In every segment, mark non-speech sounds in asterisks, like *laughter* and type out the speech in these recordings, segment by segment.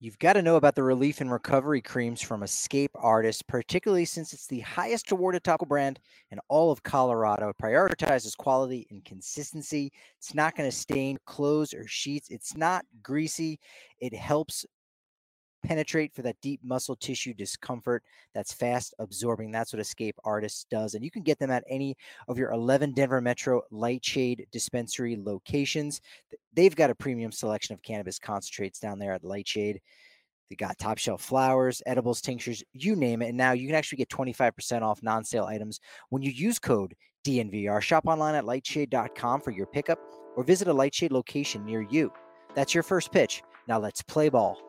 You've got to know about the relief and recovery creams from Escape Artist, particularly since it's the highest awarded topical brand in all of Colorado. It prioritizes quality and consistency. It's not going to stain clothes or sheets. It's not greasy. It helps penetrate for that deep muscle tissue discomfort that's fast absorbing. That's what Escape Artist does. And you can get them at any of your 11 Denver Metro Lightshade dispensary locations. They've got a premium selection of cannabis concentrates down there at Lightshade. They got top shelf flowers, edibles, tinctures, you name it. And now you can actually get 25% off non sale items when you use code DNVR. Shop online at lightshade.com for your pickup or visit a Lightshade location near you. That's your first pitch. Now let's play ball.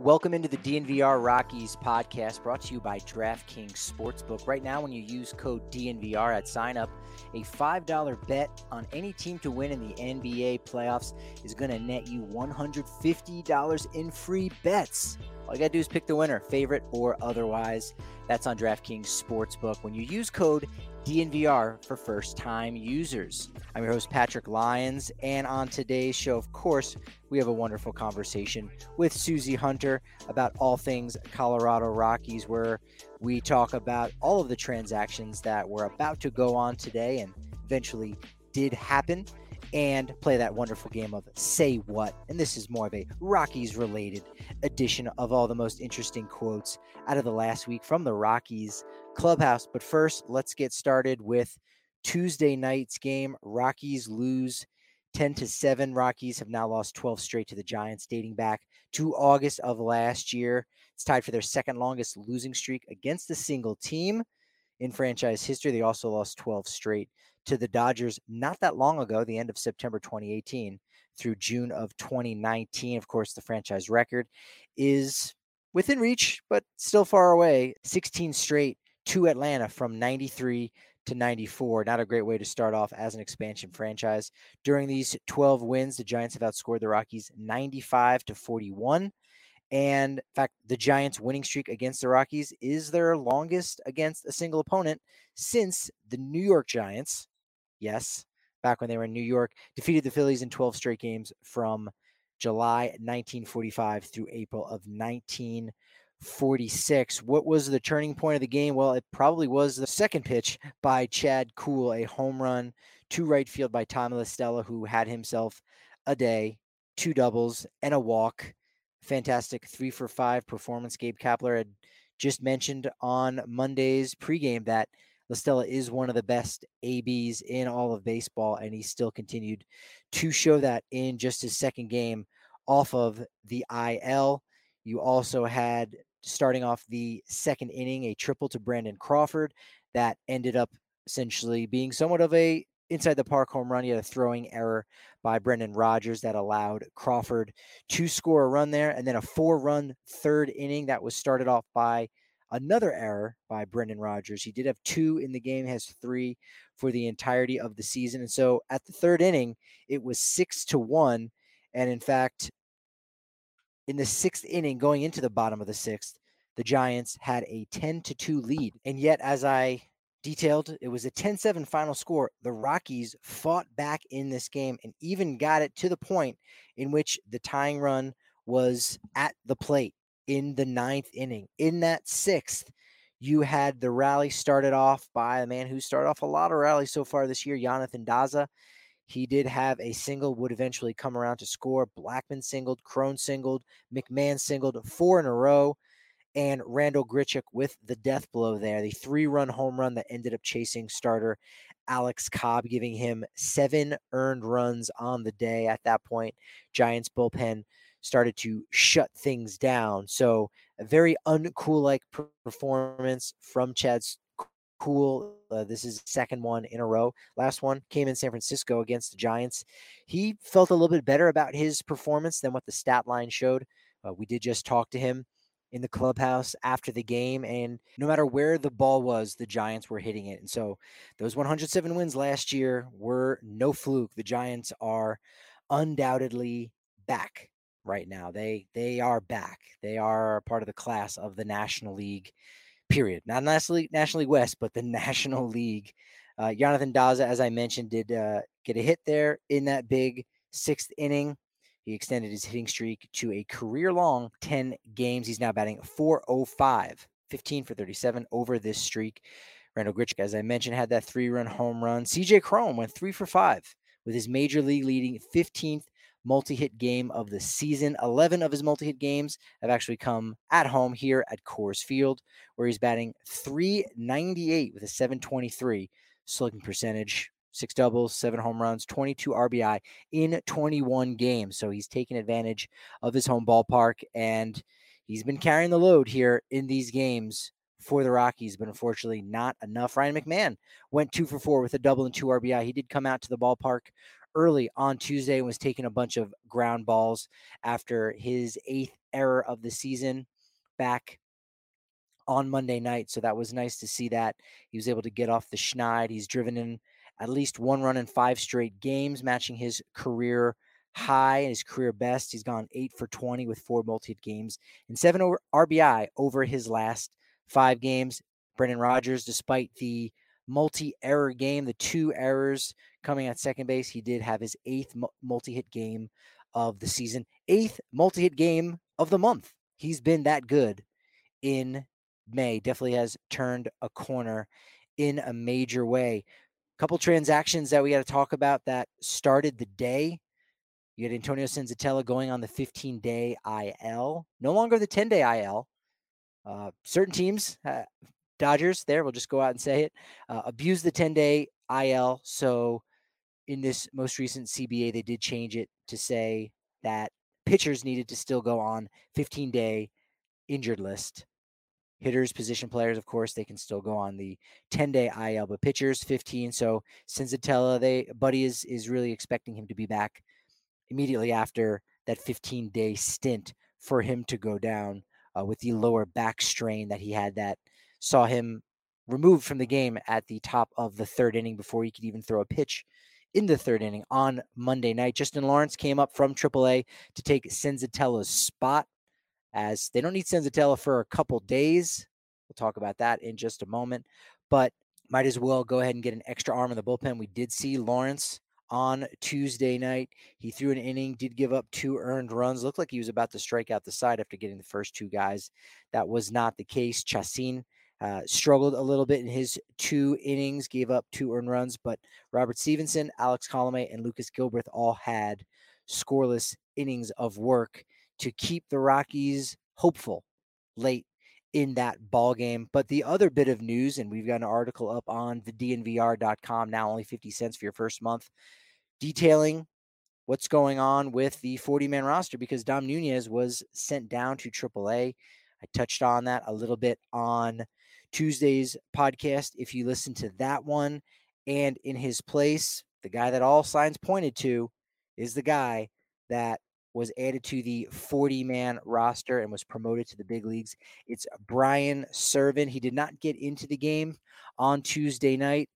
Welcome into the DNVR Rockies podcast brought to you by DraftKings Sportsbook. Right now, when you use code DNVR at sign up, a $5 bet on any team to win in the NBA playoffs is going to net you $150 in free bets. All you got to do is pick the winner, favorite or otherwise. That's on DraftKings Sportsbook. When you use code DNVR for first time users. I'm your host, Patrick Lyons, and on today's show, of course, we have a wonderful conversation with Susie Hunter about all things Colorado Rockies, where we talk about all of the transactions that were about to go on today and eventually did happen and play that wonderful game of Say What. And this is more of a Rockies related edition of all the most interesting quotes out of the last week from the Rockies clubhouse. But first, let's get started with Tuesday night's game. Rockies lose 10 to 7. Rockies have now lost 12 straight to the Giants, dating back to August of last year. It's tied for their second longest losing streak against a single team in franchise history. They also lost 12 straight to the Dodgers not that long ago, the end of September 2018 through June of 2019. Of course, the franchise record is within reach, but still far away. 16 straight to Atlanta from 93 to 94. Not a great way to start off as an expansion franchise. During these 12 wins, the Giants have outscored the Rockies 95 to 41. And in fact, the Giants' winning streak against the Rockies is their longest against a single opponent since the New York Giants, yes, back when they were in New York, defeated the Phillies in 12 straight games from July 1945 through April of 1946. What was the turning point of the game? Well, it probably was the second pitch by Chad Kuhl, a home run to right field by Tom La Stella, who had himself a day, two doubles, and a walk. Fantastic three for five performance. Gabe Kapler had just mentioned on Monday's pregame that La Stella is one of the best ABs in all of baseball, and he still continued to show that in just his second game off of the IL. You also had starting off the second inning, a triple to Brandon Crawford that ended up essentially being somewhat of a inside the park home run. You had a throwing error by Brendan Rodgers that allowed Crawford to score a run there, and then a four run third inning that was started off by another error by Brendan Rodgers. He did have two in the game, has three for the entirety of the season. And so at the third inning, it was six to one. And in fact, in the sixth inning, going into the bottom of the sixth, the Giants had a 10 to 2 lead. And yet, as I detailed, it was a 10 7 final score. The Rockies fought back in this game and even got it to the point in which the tying run was at the plate in the ninth inning. In that sixth, you had the rally started off by a man who started off a lot of rallies so far this year, Jonathan Daza. He did have a single, would eventually come around to score. Blackmon singled, Cron singled, McMahon singled four in a row, and Randall Grichuk with the death blow there. The three run home run that ended up chasing starter Alex Cobb, giving him seven earned runs on the day. At that point, Giants bullpen started to shut things down. So, a very uncool like performance from Chad's Kuhl. Uh, this is second one in a row. Last one came in San Francisco against the Giants. He felt a little bit better about his performance than what the stat line showed. Uh, we did just talk to him in the clubhouse after the game, and no matter where the ball was, the Giants were hitting it. And so those 107 wins last year were no fluke. The Giants are undoubtedly back right now. They they are back. They are part of the class of the National League period. Not National League, National League West, but the *laughs* National League. Uh, Jonathan Daza, as I mentioned, did uh, get a hit there in that big sixth inning. He extended his hitting streak to a career long 10 games. He's now batting 405, 15 for 37 over this streak. Randall Grichuk, as I mentioned, had that three run home run. CJ Cron went three for five with his major league leading 15th multi hit game of the season. 11 of his multi hit games have actually come at home here at Coors Field, where he's batting 398 with a 723 slugging percentage. Six doubles, seven home runs, 22 RBI in 21 games. So he's taken advantage of his home ballpark and he's been carrying the load here in these games for the Rockies, but unfortunately not enough. Ryan McMahon went two for four with a double and two RBI. He did come out to the ballpark early on Tuesday and was taking a bunch of ground balls after his eighth error of the season back on Monday night. So that was nice to see that. He was able to get off the schneid. He's driven in at least one run in five straight games, matching his career high and his career best. He's gone eight for 20 with four multi games and seven over RBI over his last five games. Brendan Rodgers, despite the multi error game, the two errors coming at second base. He did have his eighth multi hit game of the season, eighth multi hit game of the month. He's been that good in May. Definitely has turned a corner in a major way. Couple transactions that we got to talk about that started the day. You had Antonio Senzatela going on the 15 day IL, no longer the 10 day IL. Uh, certain teams, uh, Dodgers, there, we'll just go out and say it, uh, abused the 10 day IL. So in this most recent CBA, they did change it to say that pitchers needed to still go on 15 day injured list. Hitters, position players, of course, they can still go on the 10 day IL, but pitchers 15. So Senzatela, they Buddy is is really expecting him to be back immediately after that 15 day stint for him to go down uh, with the lower back strain that he had that saw him removed from the game at the top of the third inning before he could even throw a pitch in the third inning on Monday night. Justin Lawrence came up from AAA to take Senzatela's spot as they don't need Senzatela for a couple days. We'll talk about that in just a moment, but might as well go ahead and get an extra arm in the bullpen. We did see Lawrence on Tuesday night. He threw an inning, did give up two earned runs. Looked like he was about to strike out the side after getting the first two guys. That was not the case. Chacin uh, struggled a little bit in his two innings, gave up two earned runs, but Robert Stephenson, Alex Colomé, and Lucas Gilbreath all had scoreless innings of work to keep the Rockies hopeful late in that ball game. But the other bit of news, and we've got an article up on the DNVR.com now, only 50 cents for your first month, detailing what's going on with the 40 man roster because Dom Nunez was sent down to AAA. I touched on that a little bit on Tuesday's podcast. If you listen to that one, and in his place, the guy that all signs pointed to is the guy that was added to the 40 man roster and was promoted to the big leagues. It's Brian Serven. He did not get into the game on Tuesday night.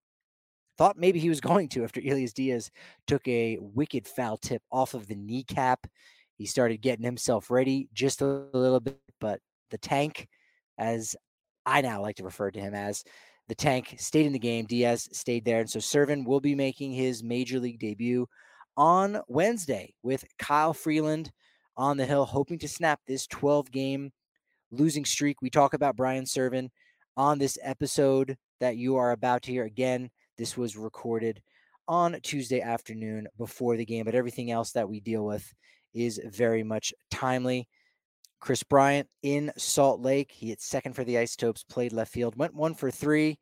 Thought maybe he was *laughs* going to after Elias Diaz took a wicked foul tip off of the kneecap. He started getting himself ready just a little bit, but the tank, as I now like to refer to him as. The tank stayed in the game. Diaz stayed there. And so Serven will be making his major league debut on Wednesday with Kyle Freeland on the hill, hoping to snap this 12 game losing streak. We talk about Brian Serven on this episode that you are about to hear. Again, this was recorded on Tuesday afternoon before the game, but everything else that we deal with is very much timely. Kris Bryant in Salt Lake. He hit second for the Isotopes, played left field, went one for three,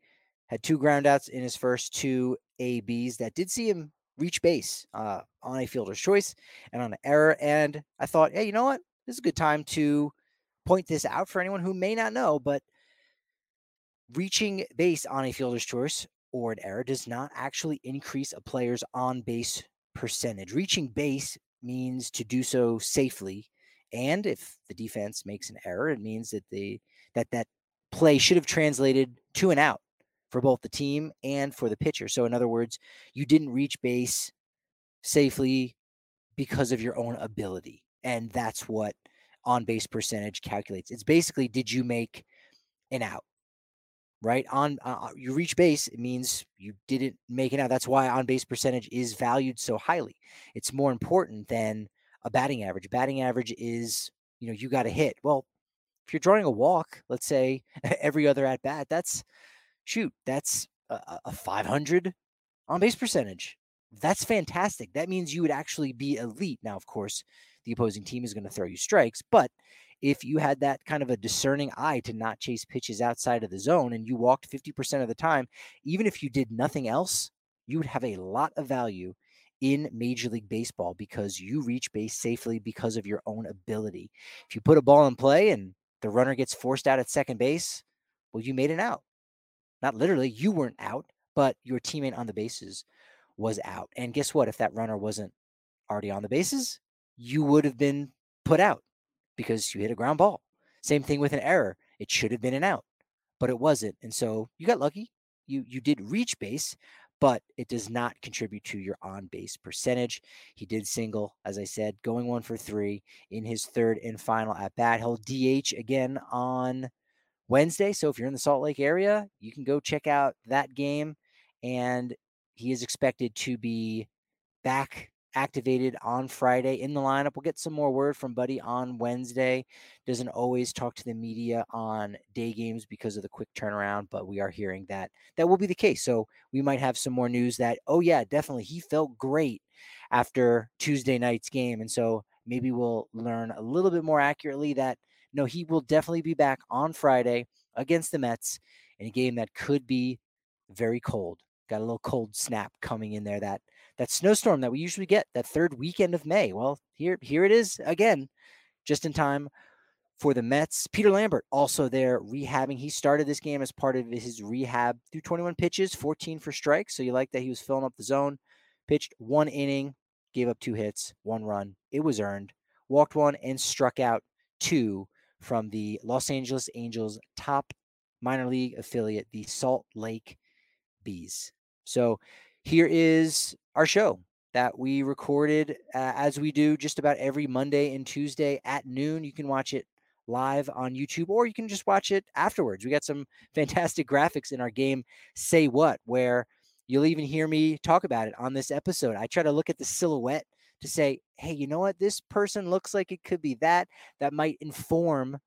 had two groundouts in his first two ABs that did see him reach base uh, on a fielder's choice and on an error. And I thought, hey, you know what? This is a good time to point this out for anyone who may not know, but reaching base on a fielder's choice or an error does not actually increase a player's on base percentage. Reaching base means to do so safely. And if the defense makes an error, it means that the that that play should have translated to an out for both the team and for the pitcher. So in other words, you didn't reach base safely because of your own ability. And that's what on base percentage calculates. It's basically did you make an out? Right on, uh, you reach base, it means you didn't make it out. That's why on base percentage is valued so highly. It's more important than a batting average. Batting average is, you know, you got to hit. Well, if you're drawing a walk, let's say *laughs* every other at bat, that's shoot, that's a, a 500 on base percentage. That's fantastic. That means you would actually be elite. Now, of course, the opposing team is going to throw you strikes, but if you had that kind of a discerning eye to not chase pitches outside of the zone and you walked 50% of the time, even if you did nothing else, you would have a lot of value in Major League Baseball because you reach base safely because of your own ability. If you put a ball in play and the runner gets forced out at second base, well, you made an out. Not literally, you weren't out, but your teammate on the bases was out. And guess what? If that runner wasn't already on the bases, you would have been put out because you hit a ground ball. Same thing with an error. It should have been an out, but it wasn't. And so you got lucky. You you did reach base, but it does not contribute to your on base percentage. He did single, as I said, going one for three in his third and final at bat. He'll DH again on Wednesday. So if you're in the Salt Lake area, you can go check out that game. And he is expected to be back activated on Friday in the lineup. We'll get some more word from Buddy on Wednesday. Doesn't always talk to the media on day games because of the quick turnaround, but we are hearing that that will be the case. So we might have some more news that, oh, yeah, definitely. He felt great after Tuesday night's game. And so maybe we'll learn a little bit more accurately that no, he will definitely be back on Friday against the Mets in a game that could be very cold. Got a little cold snap coming in there that that snowstorm that we usually get that third weekend of May. Well, here here it is again, just in time for the Mets. Peter Lambert also there rehabbing. He started this game as part of his rehab through 21 pitches, 14 for strikes. So you like that he was filling up the zone. Pitched one inning, gave up two hits, one run. It was earned. Walked one and struck out two from the Los Angeles Angels top minor league affiliate, the Salt Lake Bees. So here is our show that we recorded uh, as we do just about every Monday and Tuesday at noon. You can watch it live on YouTube or you can just watch it afterwards. We got some *laughs* fantastic graphics in our game Say What, where you'll even hear me talk about it on this episode. I try to look at the silhouette to say, hey, you know what? This person looks like it could be that. That might inform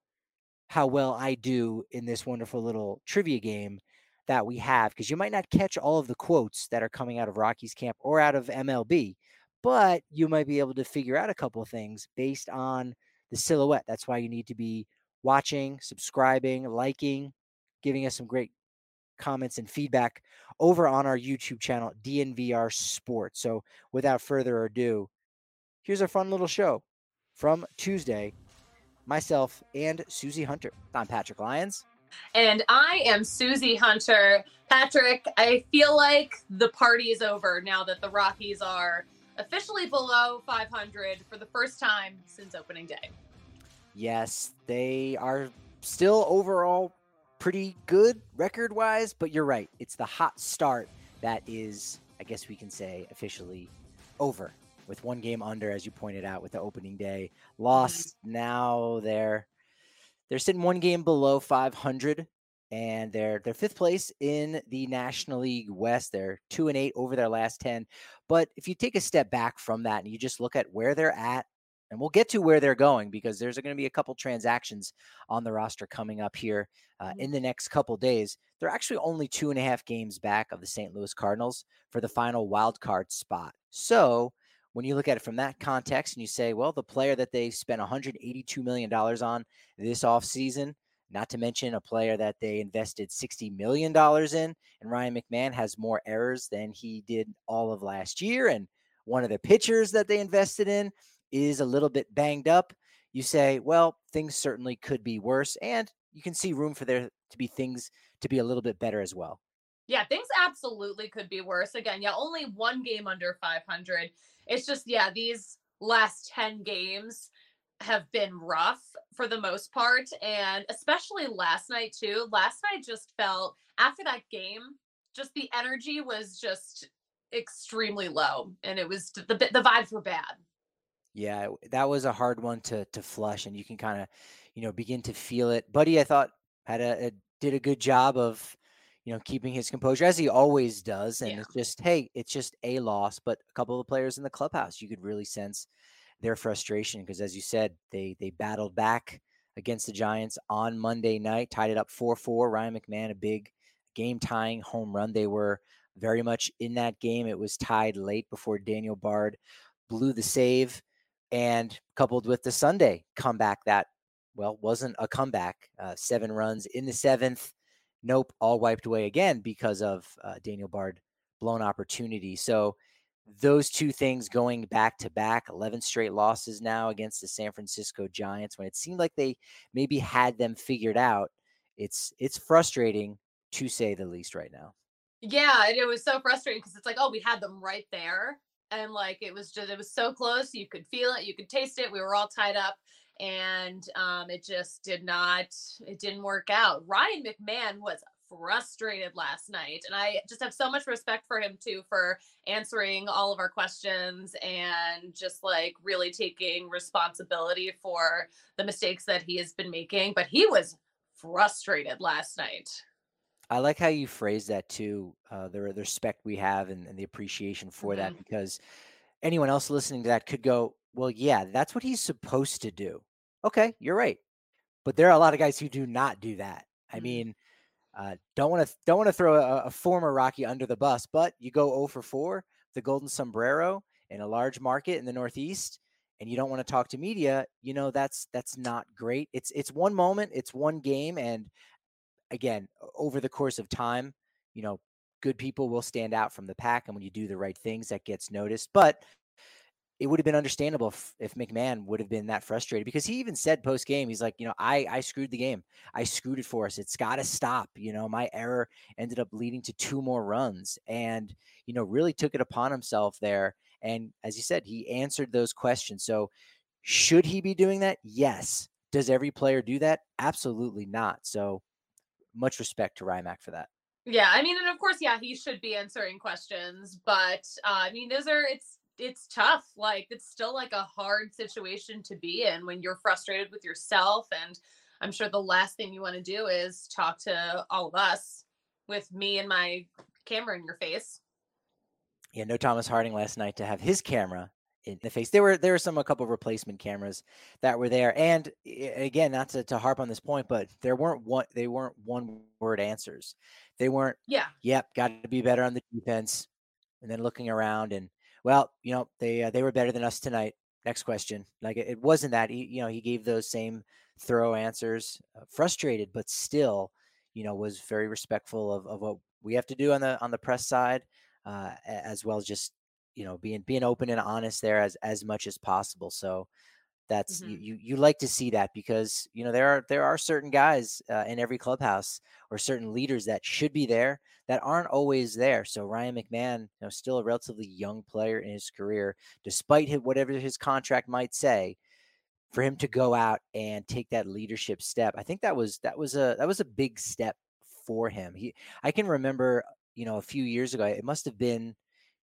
how well I do in this wonderful little trivia game that we have because you might not catch all of the quotes that are coming out of Rocky's camp or out of MLB, but you might be able to figure out a couple of things based on the silhouette. That's why you need to be watching, subscribing, liking, giving us some great comments and feedback over on our YouTube channel, DNVR Sports. So without further ado, here's a fun little show from Tuesday. Myself and Susie Hunter. I'm Patrick Lyons. And I am Susie Hunter. Patrick, I feel like the party is over now that the Rockies are officially below 500 for the first time since opening day. Yes, they are still overall pretty good record wise, but you're right. It's the hot start that is, I guess we can say, officially over with one game under, as you pointed out, with the opening day lost. Mm-hmm. Now they're they're sitting one game below 500, and they're they're fifth place in the National League West. They're two and eight over their last ten. But if you take a step back from that and you just look at where they're at and we'll get to where they're going because there's going to be a couple transactions on the roster coming up here uh, mm-hmm. in the next couple days. They're actually only two and a half games back of the St. Louis Cardinals for the final wild card spot. So when you look at it from that context and you say, well, the player that they spent $182 million on this offseason, not to mention a player that they invested $60 million in, and Ryan McMahon has more errors than he did all of last year. And one of the pitchers that they invested in is a little bit banged up. You say, well, things certainly could be worse. And you can see room for there to be things to be a little bit better as well. Yeah, things absolutely could be worse. Again, yeah, only one game under 500. It's just, yeah, these last 10 games have been rough for the most part. And especially last night, too. Last night just felt, after that game, just the energy was just extremely low. And it was, the, the vibes were bad. Yeah, that was a hard one to to flush, and you can kind of, you know, begin to feel it. Buddy, I thought had a, a, did a good job of, you know, keeping his composure as he always does. And yeah. it's just, hey, it's just a loss. But a couple of the players in the clubhouse, you could really sense their frustration because, as you said, they they battled back against the Giants on Monday night, tied it up four four. Ryan McMahon, a big game tying home run. They were very much in that game. It was tied late before Daniel Bard blew the save and coupled with the Sunday comeback that, well, wasn't a comeback. Uh, seven runs in the seventh. Nope, all wiped away again because of uh, Daniel Bard blown opportunity. So those two things going back to back, 11 straight losses now against the San Francisco Giants when it seemed like they maybe had them figured out. It's it's frustrating to say the least right now. Yeah, it was so frustrating because it's like, oh, we had them right there and like it was just it was so close you could feel it you could taste it we were all tied up and um it just did not it didn't work out ryan mcmahon was frustrated last night and i just have so much respect for him too for answering all of our questions and just like really taking responsibility for the mistakes that he has been making but he was frustrated last night I like how you phrase that too. Uh, the, the respect we have and, and the appreciation for mm-hmm. that, because anyone else listening to that could go, "Well, yeah, that's what he's supposed to do." Okay, you're right, but there are a lot of guys who do not do that. I mean, uh, don't want to don't want to throw a, a, former Rocky under the bus, but you go 0 for 4, the Golden Sombrero in a large market in the Northeast, and you don't want to talk to media. You know that's that's not great. It's it's one moment, it's one game, and again, over the course of time, you know, good people will stand out from the pack. And when you do the right things, that gets noticed. But it would have been understandable if, if McMahon would have been that frustrated because he even said post game, he's like, you know, I, I screwed the game. I screwed it for us. It's got to stop. You know, my error ended up leading to two more runs and, you know, really took it upon himself there. And as you said, he answered those questions. So should he be doing that? Yes. Does every player do that? Absolutely not. So much respect to Rymac for that. Yeah, I mean, and of course, yeah, he should be answering questions, but uh, I mean, those are it's it's tough. Like it's still like a hard situation to be in when you're frustrated with yourself, and I'm sure the last thing you want to do is talk to all of us with me and my camera in your face. Yeah, no Thomas Harding last night to have his camera in the face. There were there were some a couple replacement cameras that were there, and eh, again, not to, to harp on this point, but there weren't one they weren't one word answers. They weren't. Yeah. Yep. Got to be better on the defense, and then looking around and well, you know they uh, they were better than us tonight. Next question. Like it, it wasn't that he you know he gave those same thorough answers, uh, frustrated, but still, you know, was very respectful of, of what we have to do on the on the press side, uh, as well as just you know being being open and honest there as as much as possible so that's mm-hmm. you, you, you like to see that because you know there are there are certain guys uh, in every clubhouse or certain leaders that should be there that aren't always there so ryan mcmahon you know still a relatively young player in his career despite his, whatever his contract might say for him to go out and take that leadership step i think that was that was a that was a big step for him he i can remember you know a few years ago it must have been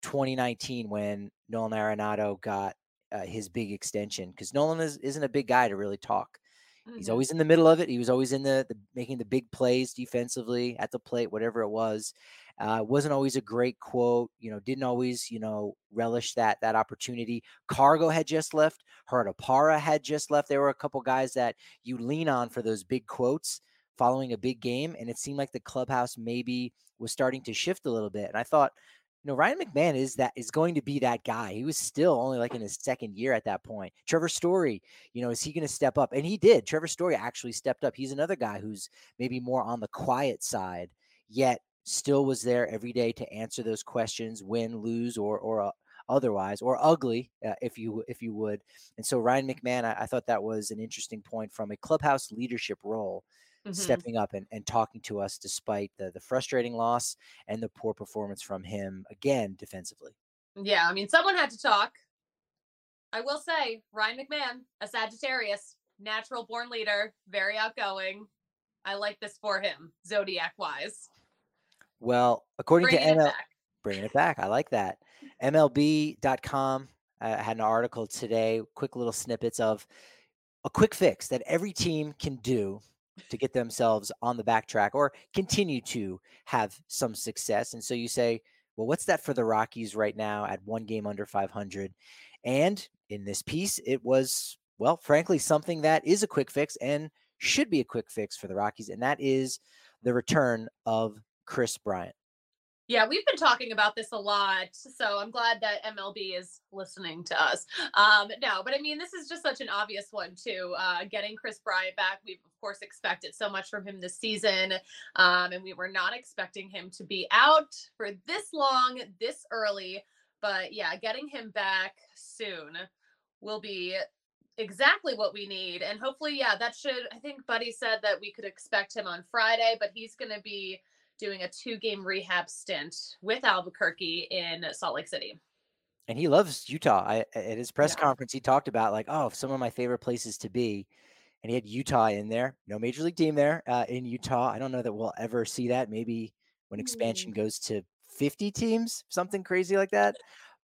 2019 when Nolan Arenado got uh, his big extension because Nolan is, isn't a big guy to really talk. Mm-hmm. He's always in the middle of it. He was always in the, the, making the big plays defensively at the plate, whatever it was. Uh, wasn't always a great quote, you know, didn't always, you know, relish that that opportunity. Cargo had just left, Parra had just left. There were a couple guys that you lean on for those big quotes following a big game, and it seemed like the clubhouse maybe was starting to shift a little bit. And I thought, you know, Ryan McMahon is that is going to be that guy. He was still only like in his second year at that point. Trevor Story, you know, is he going to step up? And he did. Trevor Story actually stepped up. He's another guy who's maybe more on the quiet side, yet still was there every day to answer those questions, win, lose, or or uh, otherwise, or ugly, uh, if you if you would. And so Ryan McMahon, I, I thought that was an interesting point from a clubhouse leadership role mm-hmm. stepping up and, and talking to us despite the the frustrating loss and the poor performance from him again defensively. Yeah, I mean, someone had to talk. I will say, Ryan McMahon, a Sagittarius, natural born leader, very outgoing. I like this for him, zodiac wise. Well, according bringing to ML, bringing it back, I like that. MLB.com I had an article today, quick little snippets of a quick fix that every team can do to get themselves on the back track or continue to have some success. And so you say, well, what's that for the Rockies right now at one game under 500? And in this piece, it was, well, frankly, something that is a quick fix and should be a quick fix for the Rockies. And that is the return of Kris Bryant. Yeah, we've been talking about this a lot. So I'm glad that MLB is listening to us. Um, no, but I mean, this is just such an obvious one, too. Uh, getting Kris Bryant back, we've, of course, expected so much from him this season. Um, and we were not expecting him to be out for this long, this early. But yeah, getting him back soon will be exactly what we need. And hopefully, yeah, that should, I think Buddy said that we could expect him on Friday, but he's going to be doing a two game rehab stint with Albuquerque in Salt Lake City. And he loves Utah. I, at his press yeah. conference, he talked about like, oh, some of my favorite places to be. And he had Utah in there. No major league team there uh, in Utah. I don't know that we'll ever see that. Maybe when expansion mm. goes to 50 teams, something crazy like that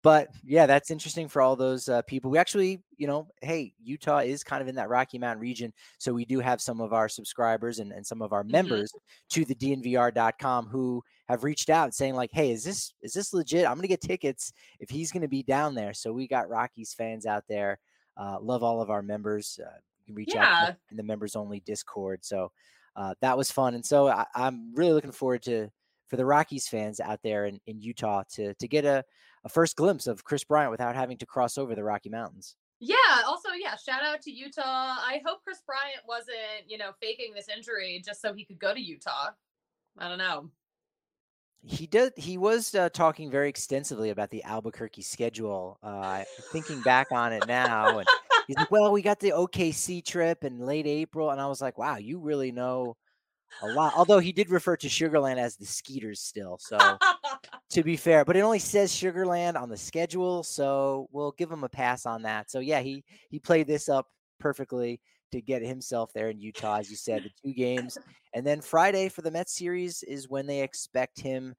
but yeah, that's interesting for all those uh, people. We actually, you know, hey, Utah is kind of in that Rocky Mountain region. So we do have some of our subscribers and, and some of our mm-hmm. members to the DNVR.com who have reached out saying, like, hey, is this is this legit? I'm gonna get tickets if he's gonna be down there. So we got Rockies fans out there. Uh, love all of our members. Uh, you can reach yeah. out in the members only Discord. So uh, that was fun. And so I, I'm really looking forward to for the Rockies fans out there in, in Utah to to get a, a first glimpse of Kris Bryant without having to cross over the Rocky Mountains. Yeah. Also, yeah. Shout out to Utah. I hope Kris Bryant wasn't, you know, faking this injury just so he could go to Utah. I don't know. He did. He was uh, talking very extensively about the Albuquerque schedule. Uh, thinking back on it now, and he's like, "Well, we got the OKC trip in late April," and I was like, "Wow, you really know a lot. Although he did refer to Sugarland as the Skeeters still. So *laughs* to be fair, but it only says Sugarland on the schedule, so we'll give him a pass on that. So yeah, he he played this up perfectly to get himself there in Utah, as you said, the two games, and then Friday for the Mets series is when they expect him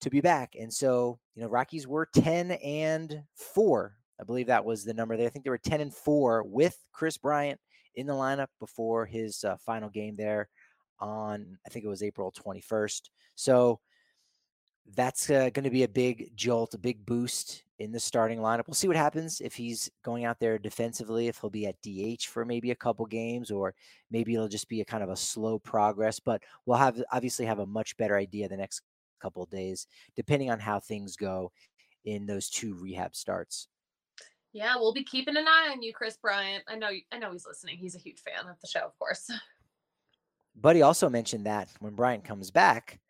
to be back. And so you know, Rockies were ten and four. I believe that was the number. There, I think they were ten and four with Kris Bryant in the lineup before his uh, final game there on, I think it was April 21st. So that's uh, going to be a big jolt, a big boost in the starting lineup. We'll see what happens if he's going out there defensively, if he'll be at DH for maybe a couple games, or maybe it'll just be a kind of a slow progress. But we'll have obviously have a much better idea the next couple of days, depending on how things go in those two rehab starts. Yeah, we'll be keeping an eye on you, Kris Bryant. I know, I know he's listening. He's a huge fan of the show, of course. *laughs* Buddy also mentioned that when Bryant comes back,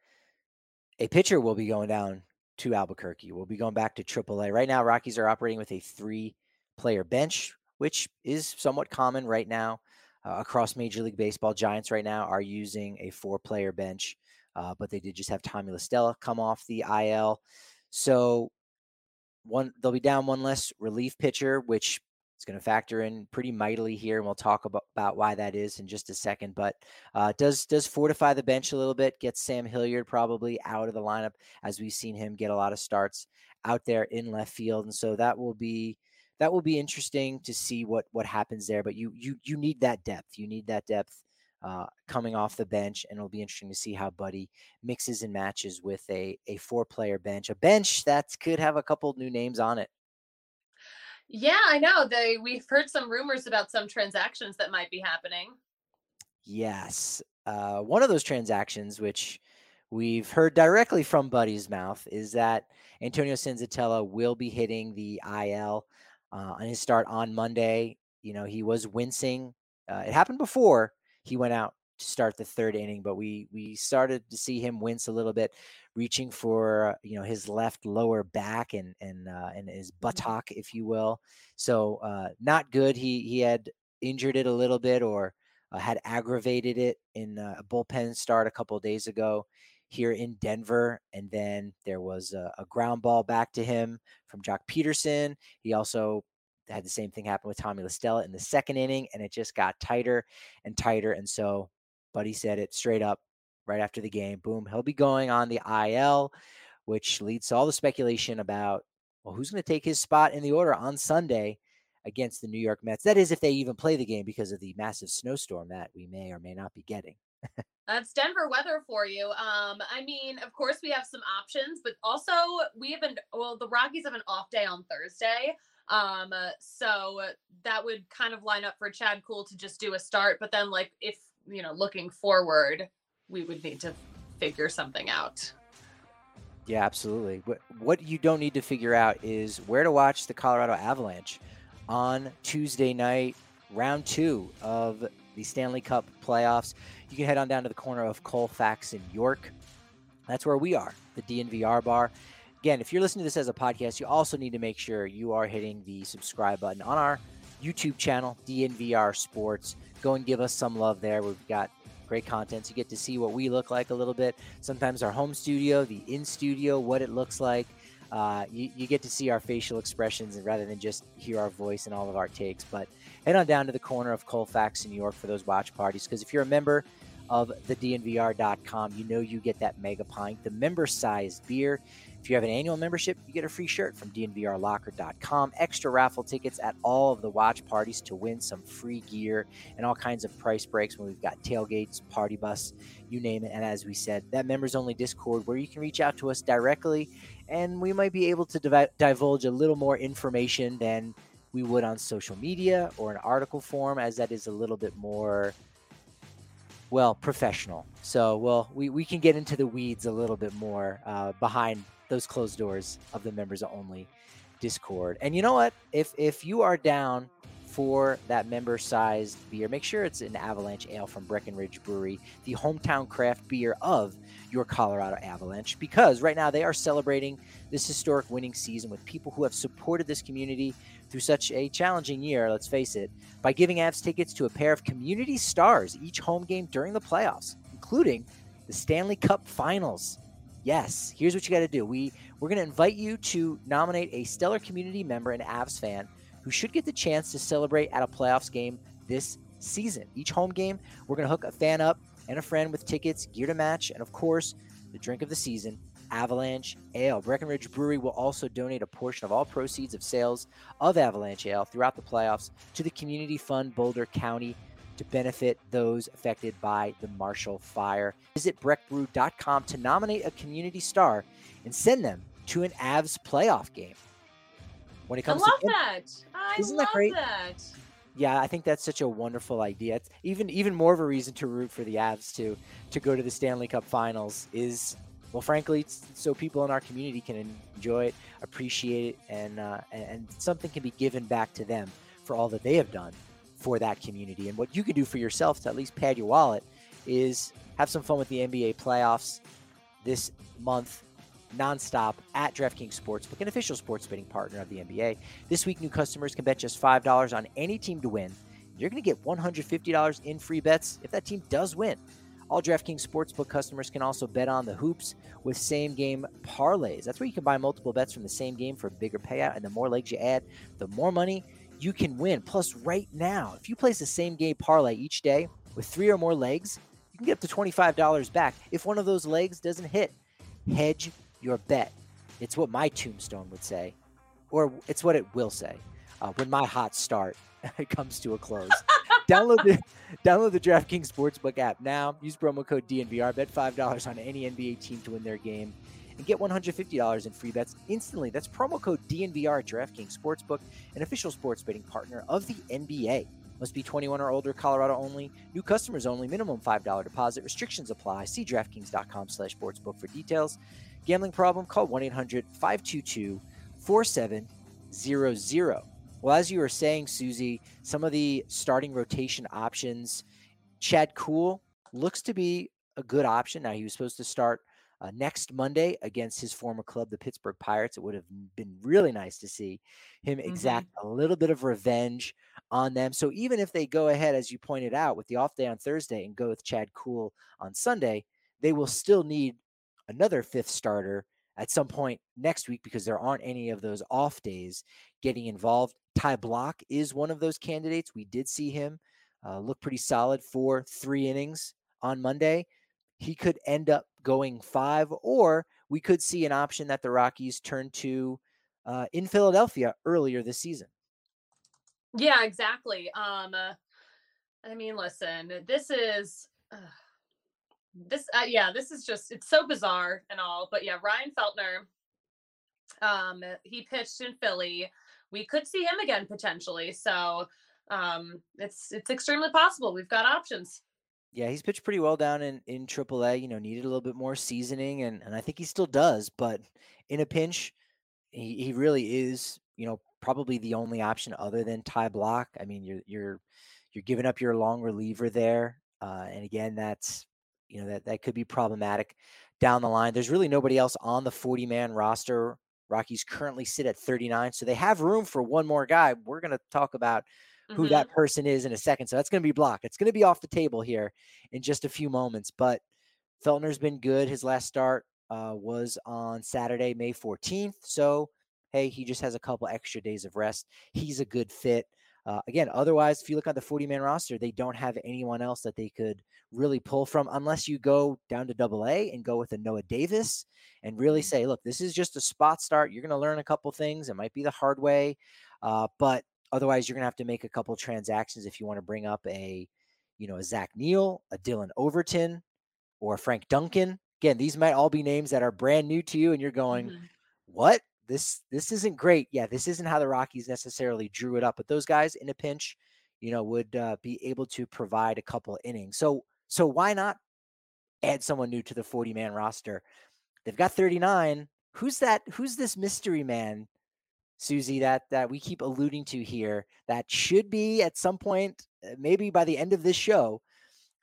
a pitcher will be going down to Albuquerque. We'll be going back to AAA. Right now, Rockies are operating with a three player bench, which is somewhat common right now uh, across Major League Baseball. Giants right now are using a four player bench, uh, but they did just have Tommy La Stella come off the IL. So one they'll be down one less relief pitcher, which it's going to factor in pretty mightily here, and we'll talk about, about why that is in just a second. But uh, does does fortify the bench a little bit, get Sam Hilliard probably out of the lineup as we've seen him get a lot of starts out there in left field, and so that will be that will be interesting to see what what happens there. But you you you need that depth. You need that depth uh, coming off the bench, and it'll be interesting to see how Buddy mixes and matches with a a four player bench, a bench that could have a couple new names on it. Yeah, I know. They we've heard some rumors about some transactions that might be happening. Yes, uh, one of those transactions, which we've heard directly from Buddy's mouth, is that Antonio Senzatela will be hitting the IL uh, on his start on Monday. You know, he was wincing. Uh, it happened before he went out to start the third inning, but we we started to see him wince a little bit, reaching for you know his left lower back and and uh, and his mm-hmm. buttock, if you will. So uh, not good. He he had injured it a little bit or uh, had aggravated it in a bullpen start a couple days ago here in Denver. And then there was a, a, ground ball back to him from Joc Pederson. He also had the same thing happen with Tommy La Stella in the second inning, and it just got tighter and tighter. And so Buddy said it straight up right after the game. Boom, he'll be going on the IL, which leads to all the speculation about well, who's going to take his spot in the order on Sunday against the New York Mets. That is, if they even play the game because of the massive snowstorm that we may or may not be getting. *laughs* That's Denver weather for you. Um, I mean, of course, we have some options, but also we have an well, the Rockies have an off day on Thursday. Um, so that would kind of line up for Chad Kuhl to just do a start. But then, like, if you know, looking forward, we would need to figure something out. Yeah, absolutely. What what you don't need to figure out is where to watch the Colorado Avalanche on Tuesday night, round two of the Stanley Cup playoffs. You can head on down to the corner of Colfax and York. That's where we are, the DNVR bar. Again, if you're listening to this as a podcast, you also need to make sure you are hitting the subscribe button on our YouTube channel, DNVR Sports. Go and give us some love there. We've got great content. So you get to see what we look like a little bit. Sometimes our home studio, the in studio, what it looks like. Uh, you, you, get to see our facial expressions and rather than just hear our voice and all of our takes. But head on down to the corner of Colfax in New York for those watch parties. Because if you're a member of the DNVR.com, you know you get that mega pint, the member sized beer. If you have an annual membership, you get a free shirt from DNVRlocker.com, extra raffle tickets at all of the watch parties to win some free gear and all kinds of price breaks when we've got tailgates, party bus, you name it. And as we said, that members only Discord where you can reach out to us directly and we might be able to div- divulge a little more information than we would on social media or an article form, as that is a little bit more, well, professional. So, well, we, we can get into the weeds a little bit more uh, behind those closed doors of the members only Discord. And you know what? If if you are down for that member sized beer, make sure it's an Avalanche Ale from Breckenridge Brewery, the hometown craft beer of your Colorado Avalanche, because right now they are celebrating this historic winning season with people who have supported this community through such a challenging year, let's face it, by giving Avs tickets to a pair of community stars each home game during the playoffs, including the Stanley Cup Finals. Yes, here's what you got to do. We we're going to invite you to nominate a stellar community member and Avs fan who should get the chance to celebrate at a playoffs game this season. Each home game, we're going to hook a fan up and a friend with tickets, gear to match, and of course, the drink of the season, Avalanche Ale. Breckenridge Brewery will also donate a portion of all proceeds of sales of Avalanche Ale throughout the playoffs to the Community Fund Boulder County to benefit those affected by the Marshall Fire. Visit breckbrew.com to nominate a community star and send them to an Avs playoff game when it comes I love to that. I isn't that great? That. Yeah, I think that's such a wonderful idea. It's even even more of a reason to root for the Avs to to go to the Stanley Cup Finals is well, frankly, so people in our community can enjoy it, appreciate it, and, uh, and and something can be given back to them for all that they have done for that community. And what you can do for yourself to at least pad your wallet is have some fun with the NBA playoffs this month nonstop at DraftKings Sportsbook, an official sports betting partner of the NBA. This week, new customers can bet just $5 on any team to win. You're going to get $150 in free bets if that team does win. All DraftKings Sportsbook customers can also bet on the hoops with same game parlays. That's where you can buy multiple bets from the same game for a bigger payout. And the more legs you add, the more money you can win. Plus, right now, if you place the same game parlay each day with three or more legs, you can get up to $25 back if one of those legs doesn't hit. Hedge your bet. It's what my tombstone would say, or it's what it will say uh, when my hot start *laughs* comes to a close. *laughs* download the download the DraftKings Sportsbook app now. Use promo code DNVR. Bet five dollars on any NBA team to win their game, and get one hundred fifty dollars in free bets instantly. That's promo code DNVR. at DraftKings Sportsbook, an official sports betting partner of the NBA. Must be 21 or older. Colorado only. New customers only. Minimum $5 deposit. Restrictions apply. See DraftKings.com slash sportsbook for details. Gambling problem? Call 1-800-522-4700. Well, as you were saying, Susie, some of the starting rotation options, Chad Kuhl looks to be a good option. Now, he was supposed to start uh, next Monday against his former club, the Pittsburgh Pirates. It would have been really nice to see him exact mm-hmm. a little bit of revenge on them. So even if they go ahead, as you pointed out, with the off day on Thursday and go with Chad Kuhl on Sunday, they will still need another fifth starter at some point next week because there aren't any of those off days getting involved. Ty Blach is one of those candidates. We did see him uh, look pretty solid for three innings on Monday. He could end up going five, or we could see an option that the Rockies turn to uh, in Philadelphia earlier this season. Yeah, exactly. Um, uh, I mean, listen, this is. Uh, this uh, yeah this is just it's so bizarre and all but yeah ryan feltner um he pitched in philly we could see him again potentially so um it's it's extremely possible we've got options yeah he's pitched pretty well down in in aaa you know needed a little bit more seasoning and and i think he still does but in a pinch he, he really is you know probably the only option other than ty Blach. i mean you're you're you're giving up your long reliever there uh, and again that's you know that that could be problematic down the line. There's really nobody else on the 40 man roster. Rockies currently sit at 39, so they have room for one more guy. We're going to talk about who mm-hmm. that person is in a second. So that's going to be blocked. It's going to be off the table here in just a few moments. But Feltner's been good. His last start uh, was on Saturday, May 14th. So hey, he just has a couple extra days of rest. He's a good fit. Uh, again, otherwise, if you look at the 40 man roster, they don't have anyone else that they could really pull from unless you go down to double A and go with a Noah Davis and really mm-hmm. say, look, this is just a spot start. You're going to learn a couple things. It might be the hard way, uh, but otherwise, you're going to have to make a couple transactions if you want to bring up a, you know, a Zach Neal, a Dylan Overton, or Frank Duncan. Again, these might all be names that are brand new to you, and you're going, mm-hmm. what? this this isn't great. Yeah, this isn't how the Rockies necessarily drew it up, but those guys in a pinch, you know, would uh, be able to provide a couple innings. So so why not add someone new to the 40 man roster? They've got 39. Who's that? Who's this mystery man, Susie? That that we keep alluding to here. That should be at some point, uh, maybe by the end of this show,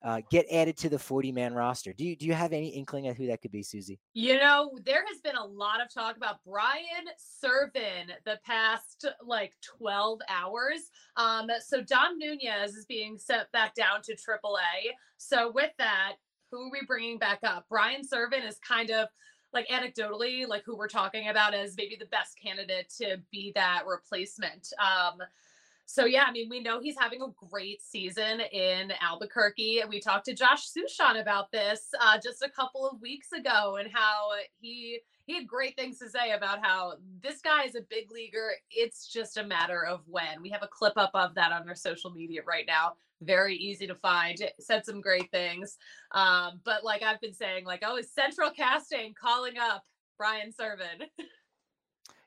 uh, get added to the 40 man roster. Do you do you have any inkling of who that could be, Susie? You know, there has been a lot of talk about Brian Serven the past like 12 hours. Um, so Dom Nunez is being sent back down to AAA. So with that, who are we bringing back up? Brian Serven is kind of like anecdotally, like who we're talking about as maybe the best candidate to be that replacement. Um, so yeah, I mean, we know he's having a great season in Albuquerque. We talked to Josh Suchon about this uh, just a couple of weeks ago, and how he he had great things to say about how this guy is a big leaguer. It's just a matter of when. We have a clip up of that on our social media right now. Very easy to find. It said some great things, um, but like I've been saying, like oh, is Central Casting calling up Brian Serven?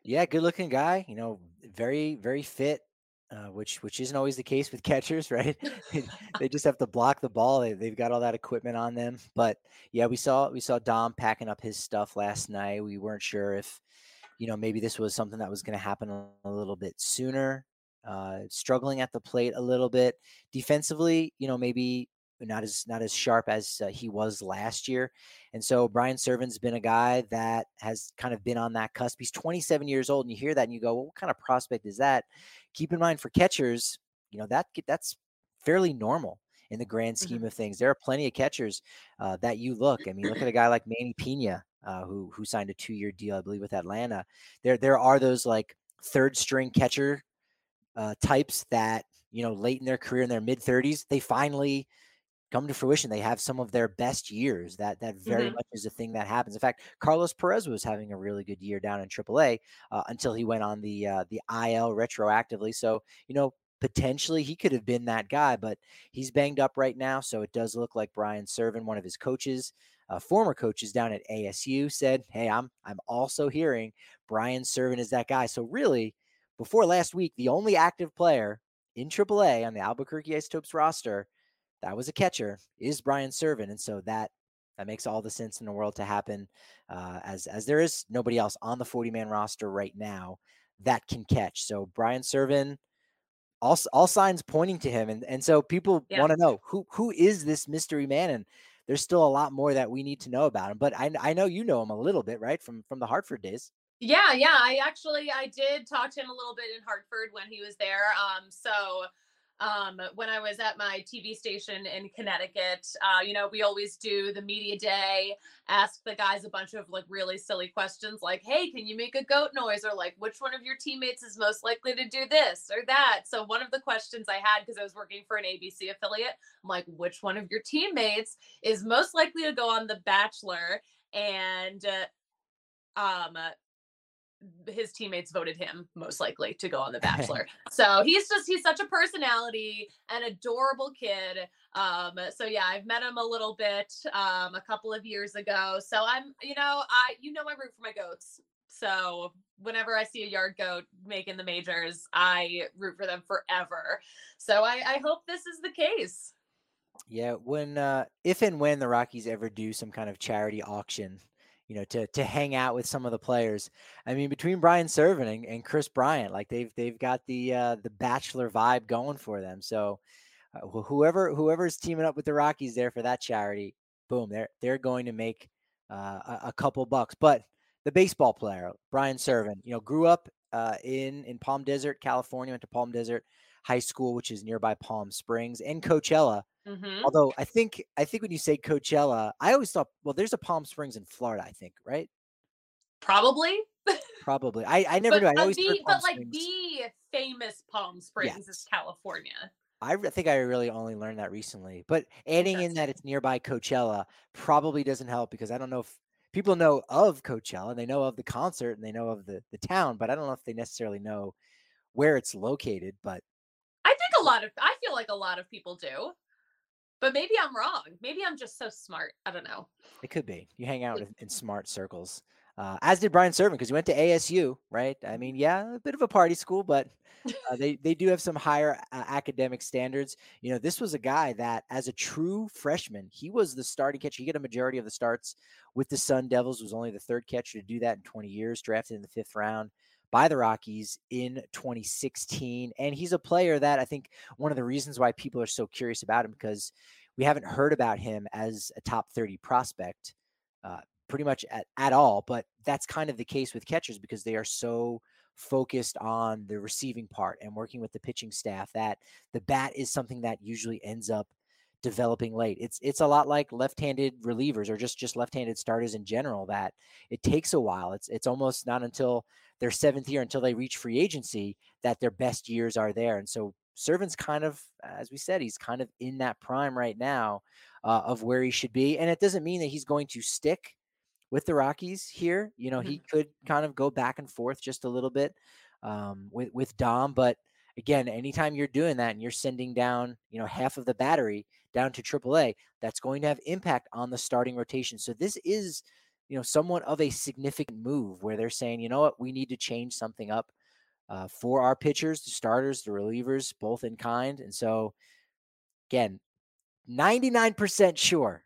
yeah, good looking guy. You know, very very fit uh, which which isn't always the case with catchers, *laughs* right? *laughs* they just have to block the ball. They, they've got all that equipment on them. But yeah, we saw we saw Dom packing up his stuff last night. We weren't sure if you know maybe this was something that was going to happen a little bit sooner. Uh, struggling at the plate a little bit defensively. You know, maybe not as not as sharp as uh, he was last year. And so Brian Serven's been a guy that has kind of been on that cusp. He's 27 years old, and you hear that and you go, well, "What kind of prospect is that?" Keep in mind for catchers, you know that that's fairly normal in the grand mm-hmm. scheme mm-hmm. of things. There are plenty of catchers uh, that you look. I mean, look at a guy like Manny Pena, uh, who who signed a two year deal, I believe, with Atlanta. There there are those like third string catcher uh, types that you know late in their career in their mid 30s they finally come to fruition. They have some of their best years. That that very mm-hmm. much is a thing that happens. In fact, Carlos Perez was having a really good year down in AAA uh, until he went on the uh, the IL retroactively. So you know, potentially he could have been that guy, but he's banged up right now. So it does look like Brian Serven, one of his coaches, uh, former coaches down at ASU, said, "Hey, I'm I'm also hearing Brian Serven is that guy." So really, before last week, the only active player in AAA on the Albuquerque Isotopes roster that was a catcher is Brian Serven, and so that that makes all the sense in the world to happen, uh, as as there is nobody else on the 40 man roster right now that can catch. So Brian Serven, all all signs pointing to him, and and so people yeah. want to know who who is this mystery man, and there's still a lot more that we need to know about him. But I I know you know him a little bit, right, from from the Hartford days. Yeah, yeah. I actually I did talk to him a little bit in Hartford when he was there. Um, so um, when I was at my TV station in Connecticut. Uh, you know, we always do the media day, ask the guys a bunch of like really silly questions like, hey, can you make a goat noise? Or like, which one of your teammates is most likely to do this or that? So, one of the questions I had, because I was working for an ABC affiliate, I'm like, which one of your teammates is most likely to go on The Bachelor? And uh, um, his teammates voted him most likely to go on The *laughs* Bachelor. so he's just he's such a personality, an adorable kid. Um, so yeah, I've met him a little bit um a couple of years ago. So I'm, you know, I you know I root for my goats. So whenever I see a yard goat making the majors, I root for them forever. So I, I hope this is the case. Yeah, when uh if and when the Rockies ever do some kind of charity auction you know, to to hang out with some of the players. I mean, between Brian Serven and, and Kris Bryant, like they've they've got the uh, the bachelor vibe going for them. So uh, whoever whoever's teaming up with the Rockies there for that charity, boom, they're they're going to make uh, a, a, couple bucks. But the baseball player, Brian Serven, you know, grew up uh, in in Palm Desert, California, went to Palm Desert High School, which is nearby Palm Springs, and Coachella. Mm-hmm. Although I think I think when you say Coachella, I always thought, well, there's a Palm Springs in Florida, I think, right? Probably. Probably. *laughs* I, I never but, knew. I always the, but like the famous Palm Springs yes. is California. I think I really only learned that recently. But adding in that it's nearby Coachella probably doesn't help because I don't know if people know of Coachella, they know of the concert and they know of the the town, but I don't know if they necessarily know where it's located. But I think a lot of I feel like a lot of people do. But maybe I'm wrong. Maybe I'm just so smart. I don't know. It could be. You hang out in, in smart circles. Uh, as did Brian Serven because he went to ASU, right? I mean, yeah, a bit of a party school, but uh, they *laughs* they do have some higher uh, academic standards. You know, this was a guy that, as a true freshman, he was the starting catcher. He got a majority of the starts with the Sun Devils. Was only the third catcher to do that in 20 years. Drafted in the fifth round by the Rockies in 2016. And he's a player that I think one of the reasons why people are so curious about him because we haven't heard about him as a top 30 prospect uh, pretty much at, at all. But that's kind of the case with catchers because they are so focused on the receiving part and working with the pitching staff that the bat is something that usually ends up developing late. It's it's a lot like left-handed relievers or just just left-handed starters in general that it takes a while. It's it's almost not until their seventh year until they reach free agency that their best years are there. And so Serven's kind of, as we said, he's kind of in that prime right now uh, of where he should be. And it doesn't mean that he's going to stick with the Rockies here. You know, mm-hmm. he could kind of go back and forth just a little bit um, with with Dom. But again, anytime you're doing that and you're sending down, you know, half of the battery down to AAA, that's going to have impact on the starting rotation. So this is you know, somewhat of a significant move where they're saying, you know what, we need to change something up uh, for our pitchers, the starters, the relievers, both in kind. And so, again, 99% sure,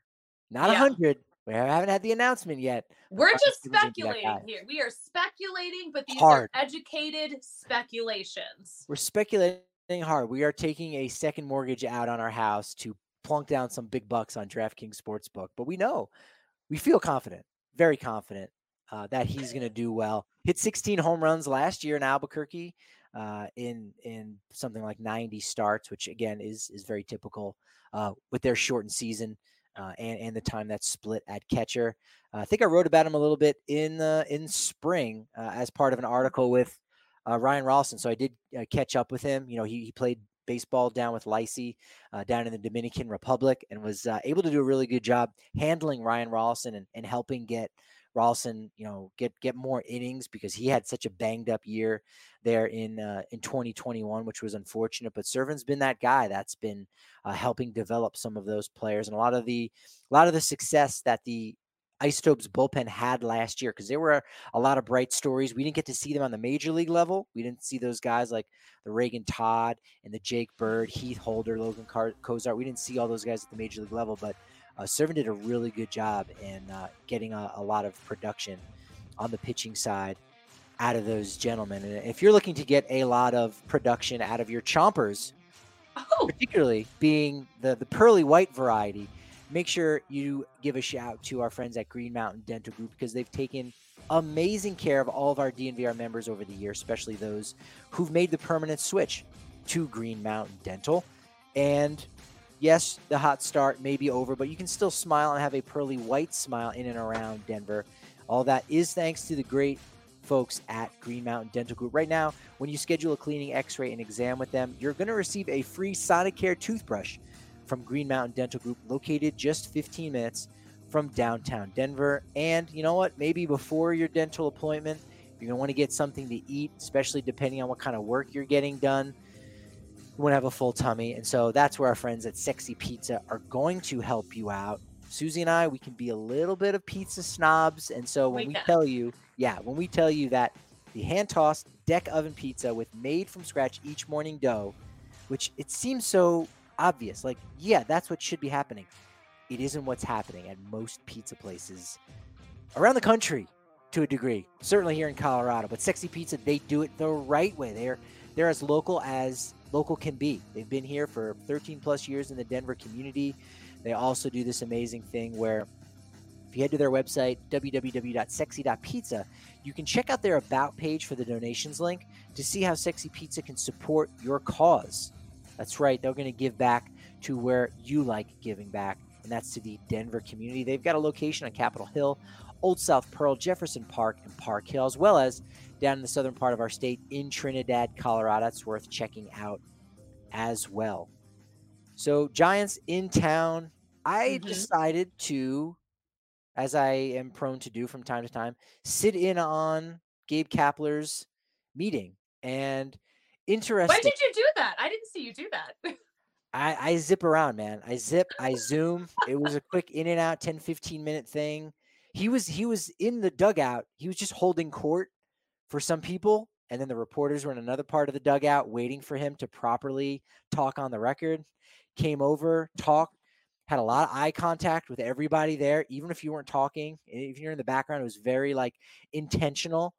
not yeah. 100. We haven't had the announcement yet. We're just speculating here. We are speculating, but these hard. are educated speculations. We're speculating hard. We are taking a second mortgage out on our house to plunk down some big bucks on DraftKings Sportsbook, but we know, we feel confident very confident uh, that he's going to do well. Hit 16 home runs last year in Albuquerque uh, in in something like 90 starts, which again is is very typical uh, with their shortened season uh, and and the time that's split at catcher. Uh, I think I wrote about him a little bit in in spring uh, as part of an article with Ryan Rolison. So I did catch up with him. You know, he, he played baseball down with Licey uh, down in the Dominican Republic and was uh, able to do a really good job handling Ryan Rolison and, and helping get Rolison, you know, get get more innings because he had such a banged up year there in uh, in 2021, which was unfortunate. But Serven's been that guy that's been uh, helping develop some of those players, and a lot of the a lot of the success that the Isotopes bullpen had last year because there were a lot of bright stories. We didn't get to see them on the major league level. We didn't see those guys like the Reagan Todd and the Jake Bird, Heath Holder, Logan Car- Cozart. We didn't see all those guys at the major league level, but uh, Serven did a really good job in uh, getting a, a lot of production on the pitching side out of those gentlemen. And if you're looking to get a lot of production out of your chompers, oh. particularly being the the pearly white variety, make sure you give a shout to our friends at Green Mountain Dental Group because they've taken amazing care of all of our DNVR members over the years, especially those who've made the permanent switch to Green Mountain Dental. And yes, the hot start may be over, but you can still smile and have a pearly white smile in and around Denver. All that is thanks to the great folks at Green Mountain Dental Group. Right now, when you schedule a cleaning, x ray, and exam with them, you're going to receive a free Sonicare toothbrush from Green Mountain Dental Group, located just 15 minutes from downtown Denver. And you know what? Maybe before your dental appointment, you're going to want to get something to eat, especially depending on what kind of work you're getting done. You want to have a full tummy. And so that's where our friends at Sexy Pizza are going to help you out. Susie and I, we can be a little bit of pizza snobs. And so when we, we tell you, yeah, when we tell you that the hand tossed deck oven pizza with made from scratch each morning dough, which it seems so obvious. Like, yeah, that's what should be happening. It isn't what's happening at most pizza places around the country to a degree. Certainly here in Colorado, but Sexy Pizza, they do it the right way. They're they're as local as local can be. They've been here for 13 plus years in the Denver community. They also do this amazing thing where if you head to their website, www.sexy.pizza, you can check out their About page for the donations link to see how Sexy Pizza can support your cause. That's right. They're going to give back to where you like giving back, and that's to the Denver community. They've got a location on Capitol Hill, Old South Pearl, Jefferson Park, and Park Hill, as well as down in the southern part of our state in Trinidad, Colorado. That's worth checking out as well. So, Giants in town. I mm-hmm. decided to, as I am prone to do from time to time, sit in on Gabe Kapler's meeting. And interesting. When did you do that? I didn't see you do that. *laughs* I, I zip around, man. I zip, I zoom. It was a quick in and out 10, 15 minute thing. He was he was in the dugout. He was just holding court for some people. And then the reporters were in another part of the dugout waiting for him to properly talk on the record. Came over, talked, had a lot of eye contact with everybody there, even if you weren't talking. If you're in the background, it was very like intentional.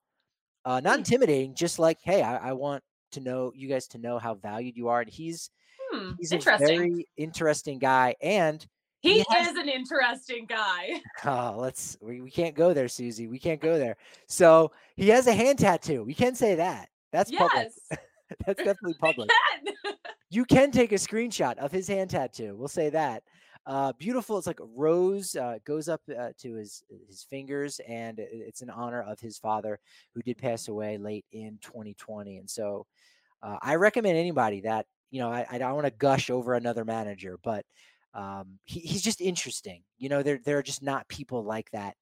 Uh, not hmm. intimidating, just like, hey, I, I want to know you guys to know how valued you are. And he's hmm, he's a very interesting guy. And he, he has, is an interesting guy. *laughs* Oh, let's we, we can't go there, Susie. We can't go there. So he has a hand tattoo. We can say that. That's yes. public. *laughs* That's *laughs* definitely public. Can. you can take a screenshot of his hand tattoo. We'll say that. Uh, beautiful. It's like a rose uh, goes up uh, to his his fingers, and it's in honor of his father, who did pass away late in 2020. And so, uh, I recommend anybody that you know. I, I don't want to gush over another manager, but um, he, he's just interesting. You know, there there are just not people like that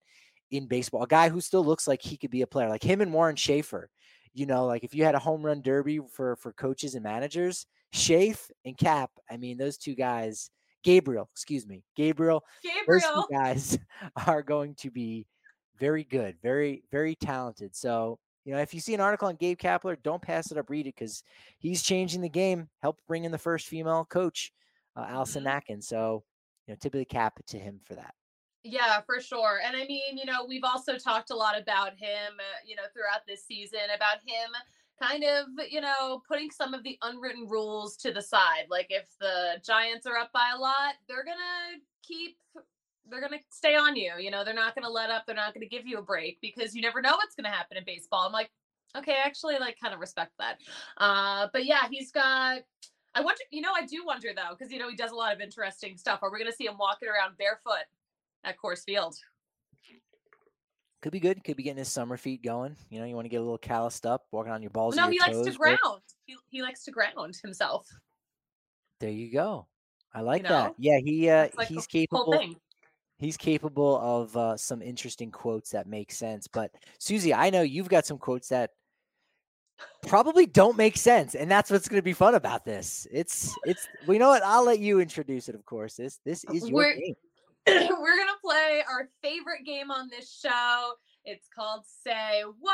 in baseball. A guy who still looks like he could be a player, like him and Warren Schaeffer. You know, like if you had a home run derby for for coaches and managers, Shafe and Cap. I mean, those two guys Gabriel, excuse me, Gabriel. Gabriel. guys *laughs* are going to be very good, very, very talented. So, you know, if you see an article on Gabe Kapler, don't pass it up, read it because he's changing the game, Help bring in the first female coach, uh, Allison mm-hmm. Nakken. So, you know, tip of the cap to him for that. Yeah, for sure. And I mean, you know, we've also talked a lot about him, uh, you know, throughout this season, about him kind of, you know, putting some of the unwritten rules to the side. Like if the Giants are up by a lot, they're going to keep they're going to stay on you. You know, they're not going to let up. They're not going to give you a break because you never know what's going to happen in baseball. I'm like, okay, I actually like kind of respect that. Uh, but yeah, he's got I wonder, you know, I do wonder though, because you know he does a lot of interesting stuff. Are we going to see him walking around barefoot at Coors Field? Could be good. Could be getting his summer feet going. You know, you want to get a little calloused up, walking on your balls. No, he likes to ground. He, he likes to ground himself. There you go. I like you know? that. Yeah, he uh, like he's capable. He's capable of uh, some interesting quotes that make sense. But Susie, I know you've got some quotes that probably don't make sense, and that's what's going to be fun about this. It's it's. We know what. I'll let you introduce it. Of course, this this is your *laughs* We're- gonna play our favorite game on this show. It's called Say What.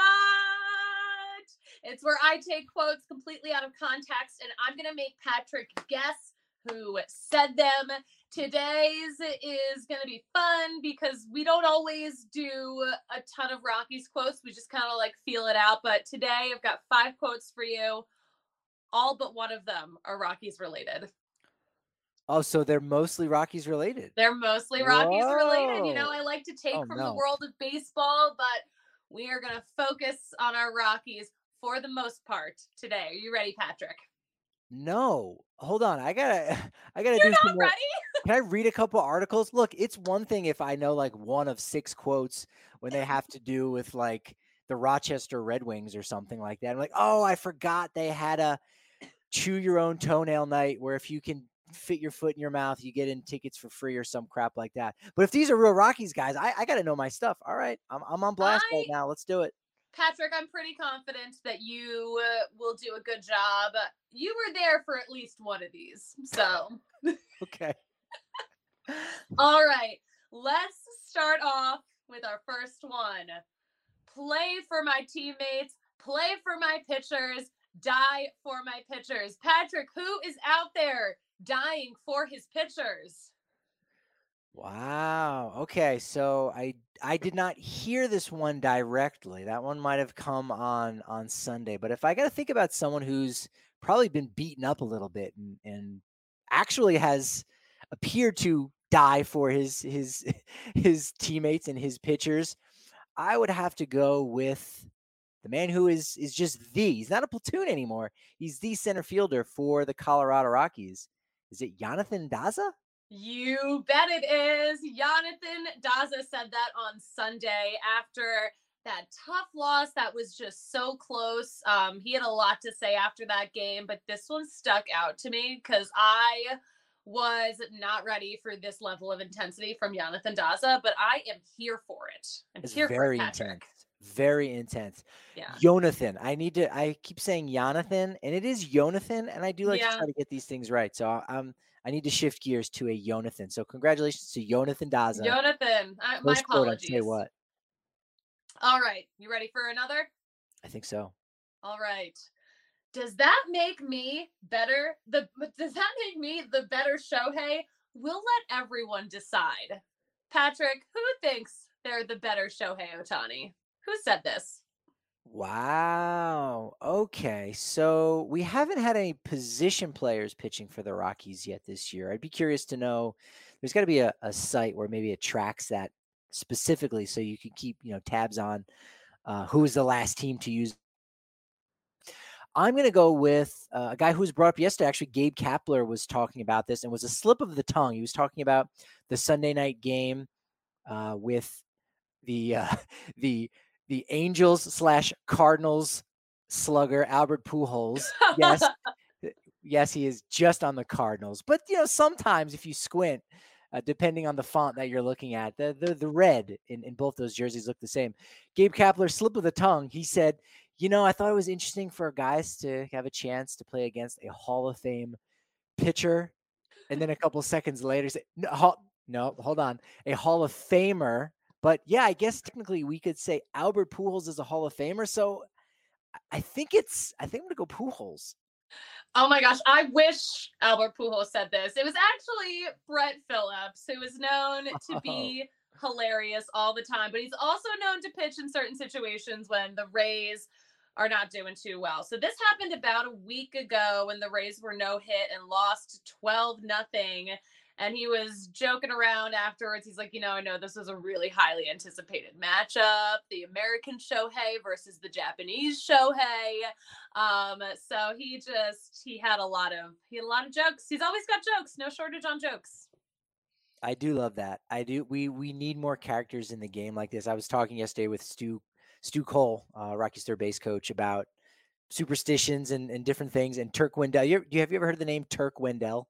It's where I take quotes completely out of context and I'm gonna make Patrick guess who said them. Today's is gonna be fun because we don't always do a ton of Rockies quotes. We just kind of like feel it out. But today I've got five quotes for you. All but one of them are Rockies related. Oh, so they're mostly Rockies related. They're mostly Rockies related. You know, I like to take Oh, from no. the world of baseball, but we are going to focus on our Rockies for the most part today. Are you ready, Patrick? No, hold on. I gotta, *laughs* I gotta You're do some not more. ready? *laughs* Can I read a couple articles? Look, it's one thing if I know like one of six quotes when they have to do with like the Rochester Red Wings or something like that. I'm like, oh, I forgot they had a chew your own toenail night where if you can fit your foot in your mouth, you get in tickets for free or some crap like that. But if these are real Rockies guys, I, I got to know my stuff. All right, I'm, I'm on blast right now. Let's do it. Patrick, I'm pretty confident that you uh, will do a good job. You were there for at least one of these. So, *laughs* Okay. all right, let's start off with our first one. Play for my teammates, play for my pitchers, die for my pitchers. Patrick, who is out there dying for his pitchers? Wow. Okay, so I I did not hear this one directly. That one might have come on on Sunday. But if I got to think about someone who's probably been beaten up a little bit and and actually has appeared to die for his his *laughs* his teammates and his pitchers, I would have to go with the man who is is just the. He's not a platoon anymore. He's the center fielder for the Colorado Rockies. Is it Jonathan Daza? You bet it is. Jonathan Daza said that on Sunday after that tough loss that was just so close. Um, he had a lot to say after that game, but this one stuck out to me because I was not ready for this level of intensity from Jonathan Daza, but I am here for it. I'm It's here very for it, Patrick. intense. Very intense. Yeah. Jonathan. I need to. I keep saying Jonathan, and it is Jonathan, and I do like Yeah. to try to get these things right. So I'm. I need to shift gears to a Jonathan. So congratulations to Jonathan Daza. Jonathan, I, my First apologies. Say what? All right. You ready for another? I think so. All right. Does that make me better? The *laughs* does that make me the better Shohei? We'll let everyone decide. Patrick, who thinks they're the better Shohei Ohtani? Who said this? Wow. Okay. So we haven't had any position players pitching for the Rockies yet this year. I'd be curious to know. There's got to be a, a site where maybe it tracks that specifically, so you can keep you know tabs on uh, the last team to use. I'm going to go with uh, a guy who was brought up yesterday. Actually, Gabe Kapler was talking about this and was a slip of the tongue. He was talking about the Sunday night game uh, with the uh, *laughs* the the Angels slash Cardinals slugger Albert Pujols. Yes, uh, *laughs* yes, he is just on the Cardinals. But you know, sometimes if you squint, uh, depending on the font that you're looking at, the the, the red in, in both those jerseys look the same. Gabe Kapler, slip of the tongue, he said, "You know, I thought it was interesting for guys to have a chance to play against a Hall of Fame pitcher." And then a couple seconds later, say, no, no, hold on, a Hall of Famer. But yeah, I guess technically we could say Albert Pujols is a Hall of Famer. So I- think it's I think I'm gonna go Pujols. Oh my gosh, I wish Albert Pujols said this. It was actually Brett Phillips, who is known to *laughs* be hilarious all the time, but he's also known to pitch in certain situations when the Rays are not doing too well. So this happened about a week ago when the Rays were no hit and lost 12 nothing. And he was joking around afterwards. He's like, you know, I know this was a really highly anticipated matchup, the American Shohei versus the Japanese Shohei. Um, so he just he had a lot of he had a lot of jokes. He's always got jokes, no shortage on jokes. I do love that. I do. We we need more characters in the game like this. I was talking yesterday with Stu Stu Cole, uh, Rocky's third base coach, about superstitions and, and different things. And Turk Wendell. You, have you ever heard of the name Turk Wendell?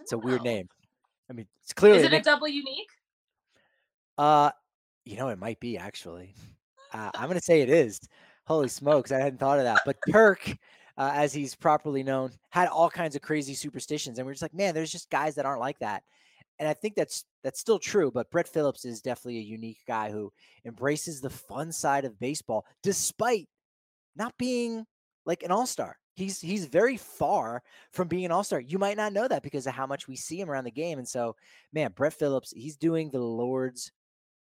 It's a weird name. I mean, it's clearly Is it a double unique? Uh, you know, it might be actually. Uh, I'm gonna say it is. Holy smokes, I hadn't thought of that. But Turk, uh, as he's properly known, had all kinds of crazy superstitions, and we're just like, man, there's just guys that aren't like that. And I think that's that's still true. But Brett Phillips is definitely a unique guy who embraces the fun side of baseball, despite not being like an all star. He's he's very far from being an all star. You might not know that because of how much we see him around the game. And so, man, Brett Phillips, he's doing the Lord's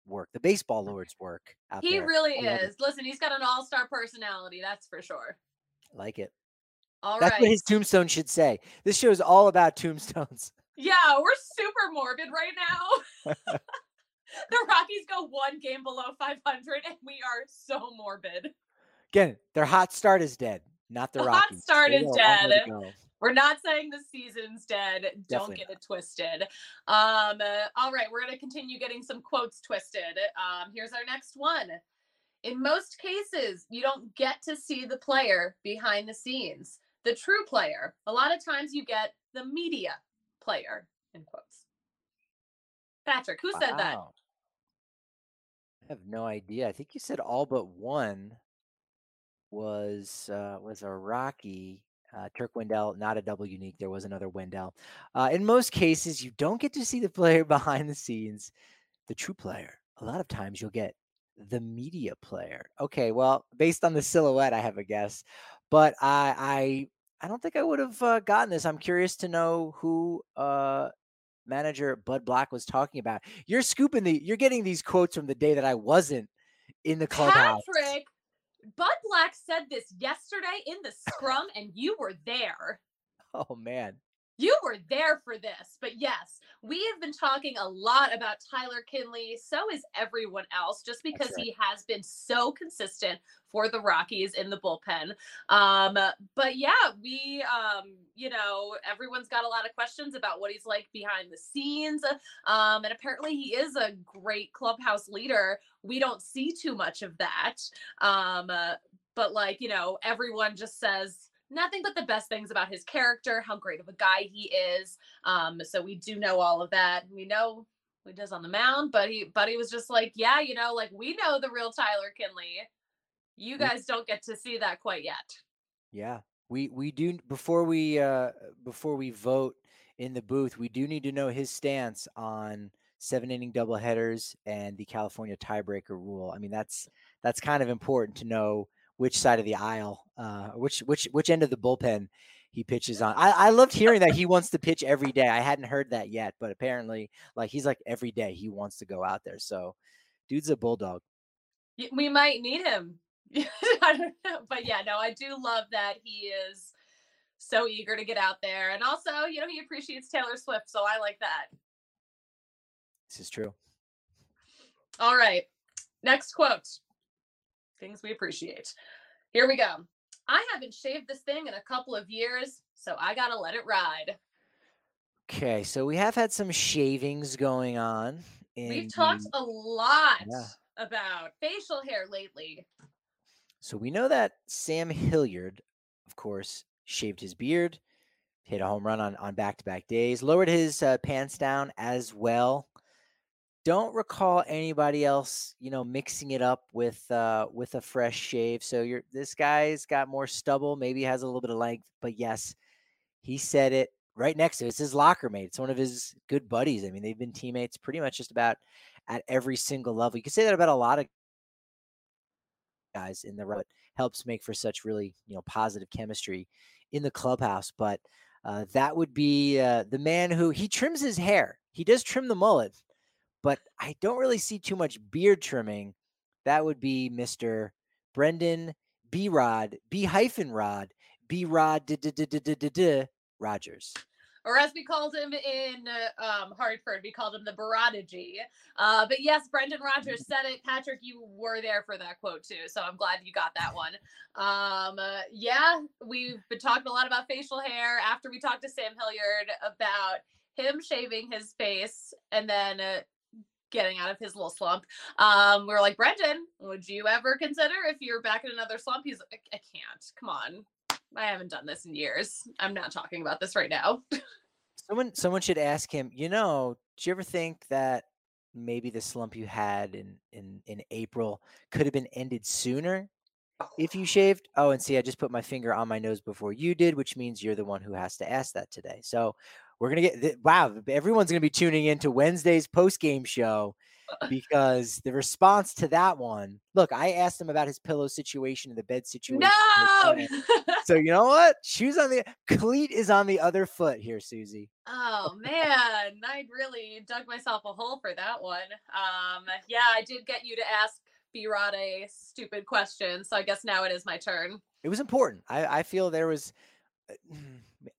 work, the baseball mm. Lord's work. He there. really is. it. Listen, he's got an all-star personality, that's for sure. Like it. All That's right. what his tombstone should say. This show is all about tombstones. *laughs* Yeah, we're super morbid right now. *laughs* *laughs* the Rockies go one game below 500, and we are so morbid. Again, their hot start is dead, not the The hot Rockies. start is got a long way to dead. We're not saying the season's dead. Don't Definitely get it twisted. Um, uh, all right, we're going to continue getting some quotes twisted. Um, here's our next one. In most cases, you don't get to see the player behind the scenes, the true player. A lot of times you get the media player, in quotes. Patrick, who said that? I have no idea. I think you said all but one was uh, was a Rocky. Uh, Turk Wendell, not a double unique. There was another Wendell. Uh, in most cases, you don't get to see the player *laughs* behind the scenes, the true player. A lot of times, you'll get the media player. Okay, well, based on the silhouette, I have a guess, but I I I don't think I would have uh, gotten this. I'm curious to know who uh, manager Bud Black was talking about. You're scooping the. You're getting these quotes from the day that I wasn't in the clubhouse. Patrick, Bud Black said this yesterday in the scrum, and you were there. *laughs* Oh man. You were there for this, but yes, we have been talking a lot about Tyler Kinley. So is everyone else, just because right. he has been so consistent for the Rockies in the bullpen. Um, but yeah, we, um, you know, everyone's got a lot of questions about what he's like behind the scenes. Um, and apparently he is a great clubhouse leader. We don't see too much of that. Um, uh, but like, you know, everyone just says, nothing but the best things about his character, how great of a guy he is. Um, so we do know all of that. We know what he does on the mound, but he but he was just like, yeah, you know, like we know the real Tyler Kinley. You guys don't get to see that quite yet. Yeah. We we do before we uh before we vote in the booth, we do need to know his stance on seven inning doubleheaders and the California tiebreaker rule. I mean, that's that's kind of important to know which side of the aisle, uh, which which which end of the bullpen he pitches on. I, I loved hearing that *laughs* he wants to pitch every day. I hadn't heard that yet, but apparently, like he's like every day he wants to go out there. So, dude's a bulldog. We might need him. *laughs* I don't know. But yeah, no, I do love that he is so eager to get out there. And also, you know, he appreciates Taylor Swift. So I like that. This is true. All right. Next quote. Things we appreciate. Here we go. I haven't shaved this thing in a couple of years, so I got to let it ride. Okay, so we have had some shavings going on. In We've talked the- a lot Yeah. about facial hair lately. So we know that Sam Hilliard, of course, shaved his beard, hit a home run on on back to back days, lowered his uh, pants down as well. Don't recall anybody else, you know, mixing it up with uh, with a fresh shave. So you're this guy's got more stubble, maybe has a little bit of length, but yes, he said it right next to it. It's his locker mate. It's one of his good buddies. I mean, they've been teammates pretty much just about at every single level. You can say that about a lot of guys in the road helps make for such really you know positive chemistry in the clubhouse but uh, that would be uh, the man who he trims his hair he does trim the mullet but i don't really see too much beard trimming that would be mr brendan b rod b hyphen rod b rod rodgers Or as we called him in uh, um, Hartford, we called him the Baradagy. Uh, but yes, Brendan Rodgers said it. Patrick, you were there for that quote too, so I'm glad you got that one. Um, uh, yeah, we've been talking a lot about facial hair after we talked to Sam Hilliard about him shaving his face and then uh, getting out of his little slump. Um, we were like, Brendan, would you ever consider if you're back in another slump? He's like, I can't. Come on. I haven't done this in years. I'm not talking about this right now. *laughs* Someone someone should ask him, you know, do you ever think that maybe the slump you had in in in April could have been ended sooner if you shaved? Oh, and see, I just put my finger on my nose before you did, which means you're the one who has to ask that today. So we're gonna get wow, everyone's gonna be tuning into Wednesday's post game show because the response to that one, look, I asked him about his pillow situation and the bed situation. No. *laughs* so you know what? Shoes on the cleat is on the other foot here, Susie. oh man, I really dug myself a hole for that one. Um, yeah, I did get you to ask B Rod a stupid question, so I guess now it is my turn. It was important. I, I feel there was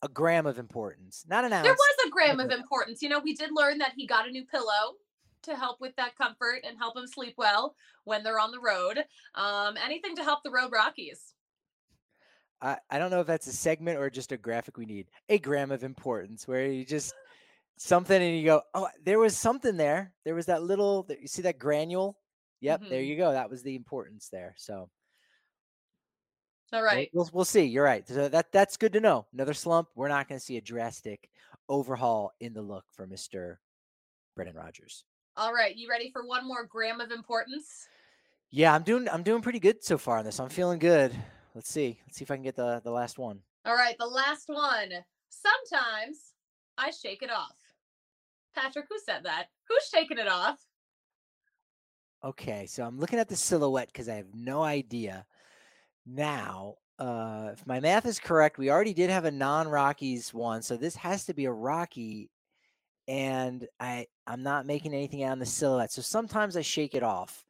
a gram of importance, not an ounce. There was a gram of importance. You know, we did learn that he got a new pillow to help with that comfort and help him sleep well when they're on the road. Um, anything to help the road Rockies. I, I don't know if that's a segment or just a graphic we need. A gram of importance where you just something and you go, oh, there was something there. There was that little, you see that granule? Yep, there Mhm. you go. That was the importance there. So All we'll- we'll, we'll see. You're right. So that that's good to know. Another slump. We're not going to see a drastic overhaul in the look for Mister Brendan Rodgers. All right. You ready for one more gram of importance? Yeah, I'm doing I'm doing pretty good so far on this. I'm feeling good. Let's see. Let's see if I can get the the last one. All right. The last one. Sometimes I shake it off. Patrick, who said that? Who's shaking it off? Okay, so I'm looking at the silhouette because I have no idea. Now, uh, if my math is correct, we already did have a non-Rockies one, so this has to be a Rocky, and I I'm not making anything out on the silhouette. So sometimes I shake it off.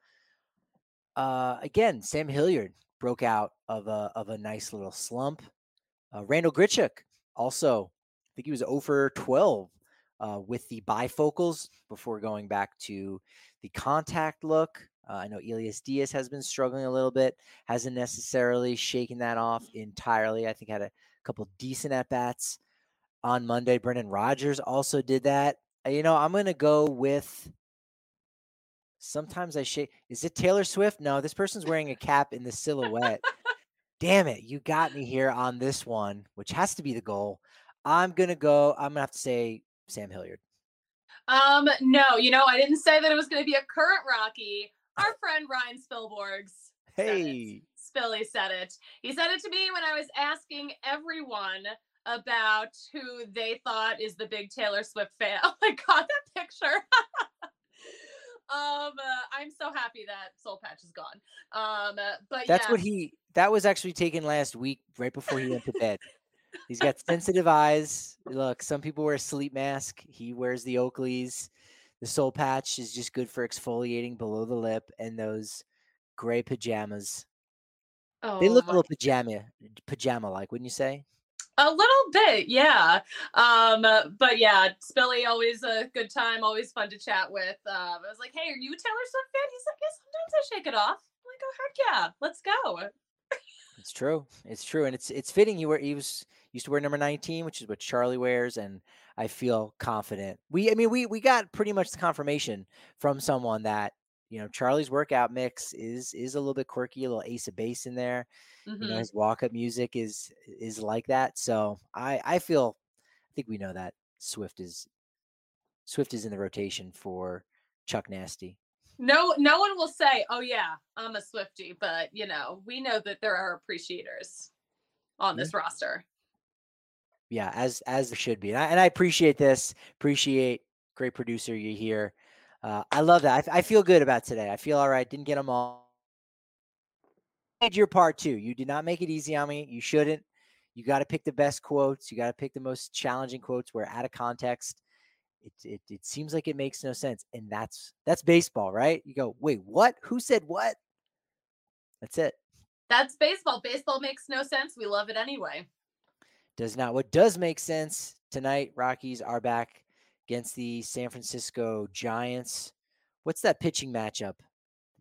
Uh, again, Sam Hilliard broke out of a of a nice little slump. Uh, Randall Grichuk also, I think he was over 12 uh, with the bifocals before going back to the contact look. Uh, I know Elias Diaz has been struggling a little bit, hasn't necessarily shaken that off entirely. I think had a couple decent at bats on Monday. Brendan Rodgers also did that. Uh, You know, I'm going to go with. Sometimes I shake. Is it Taylor Swift? No, this person's wearing a cap in the silhouette. Damn it, you got me here on this one, which has to be the goal. I'm gonna go. I'm gonna have to say Sam Hilliard. Um, no, you know, I didn't say that it was going to be a current Rocky. Our friend Ryan Spilborghs. Hey, Spilly said it. He said it to me when I was asking everyone about who they thought is the big Taylor Swift fan. *laughs* Oh my god, that picture. *laughs* um, uh, I'm so happy that Soul Patch is gone. Um, uh, but that's yeah, what he. That was actually taken last week, right before he went to bed. He's got *laughs* sensitive eyes. Look, some people wear a sleep mask. He wears the Oakleys. The soul patch is just good for exfoliating below the lip, and those gray pajamas. oh, They look a little pajama, pajama like, wouldn't you say? a little bit, yeah. Um, uh, but yeah, Spilly always a good time, always fun to chat with. Um, I was like, "Hey, are you a Taylor Swift fan?" He's like, "Yeah, sometimes I shake it off." I'm like, "Oh heck yeah, let's go." It's true. It's true, and it's it's fitting. You were he was used to wear number nineteen, which is what Charlie wears, and I feel confident. We, I mean, we we got pretty much the confirmation from someone that you know Charlie's workout mix is is a little bit quirky, a little ace of base in there. You know, Mhm. his walk up music is is like that. So I I feel I think we know that Swift is Swift is in the rotation for Chuck Nasty. No, no one will say, "Oh yeah, I'm a Swifty," but you know, we know that there are appreciators on this roster. Yeah, as as there should be, and I, and I appreciate this. Appreciate great producer you here. Uh, I love that. I, I feel good about today. I feel all right. Didn't get them all. Did your part too. You did not make it easy on me. You shouldn't. You got to pick the best quotes. You got to pick the most challenging quotes where out of context. It, it it seems like it makes no sense, and that's that's baseball, right? You go, wait, what? Who said what? That's it. That's baseball. Baseball makes no sense. We love it anyway. Does not. What does make sense tonight, Rockies are back against the San Francisco Giants. What's that pitching matchup?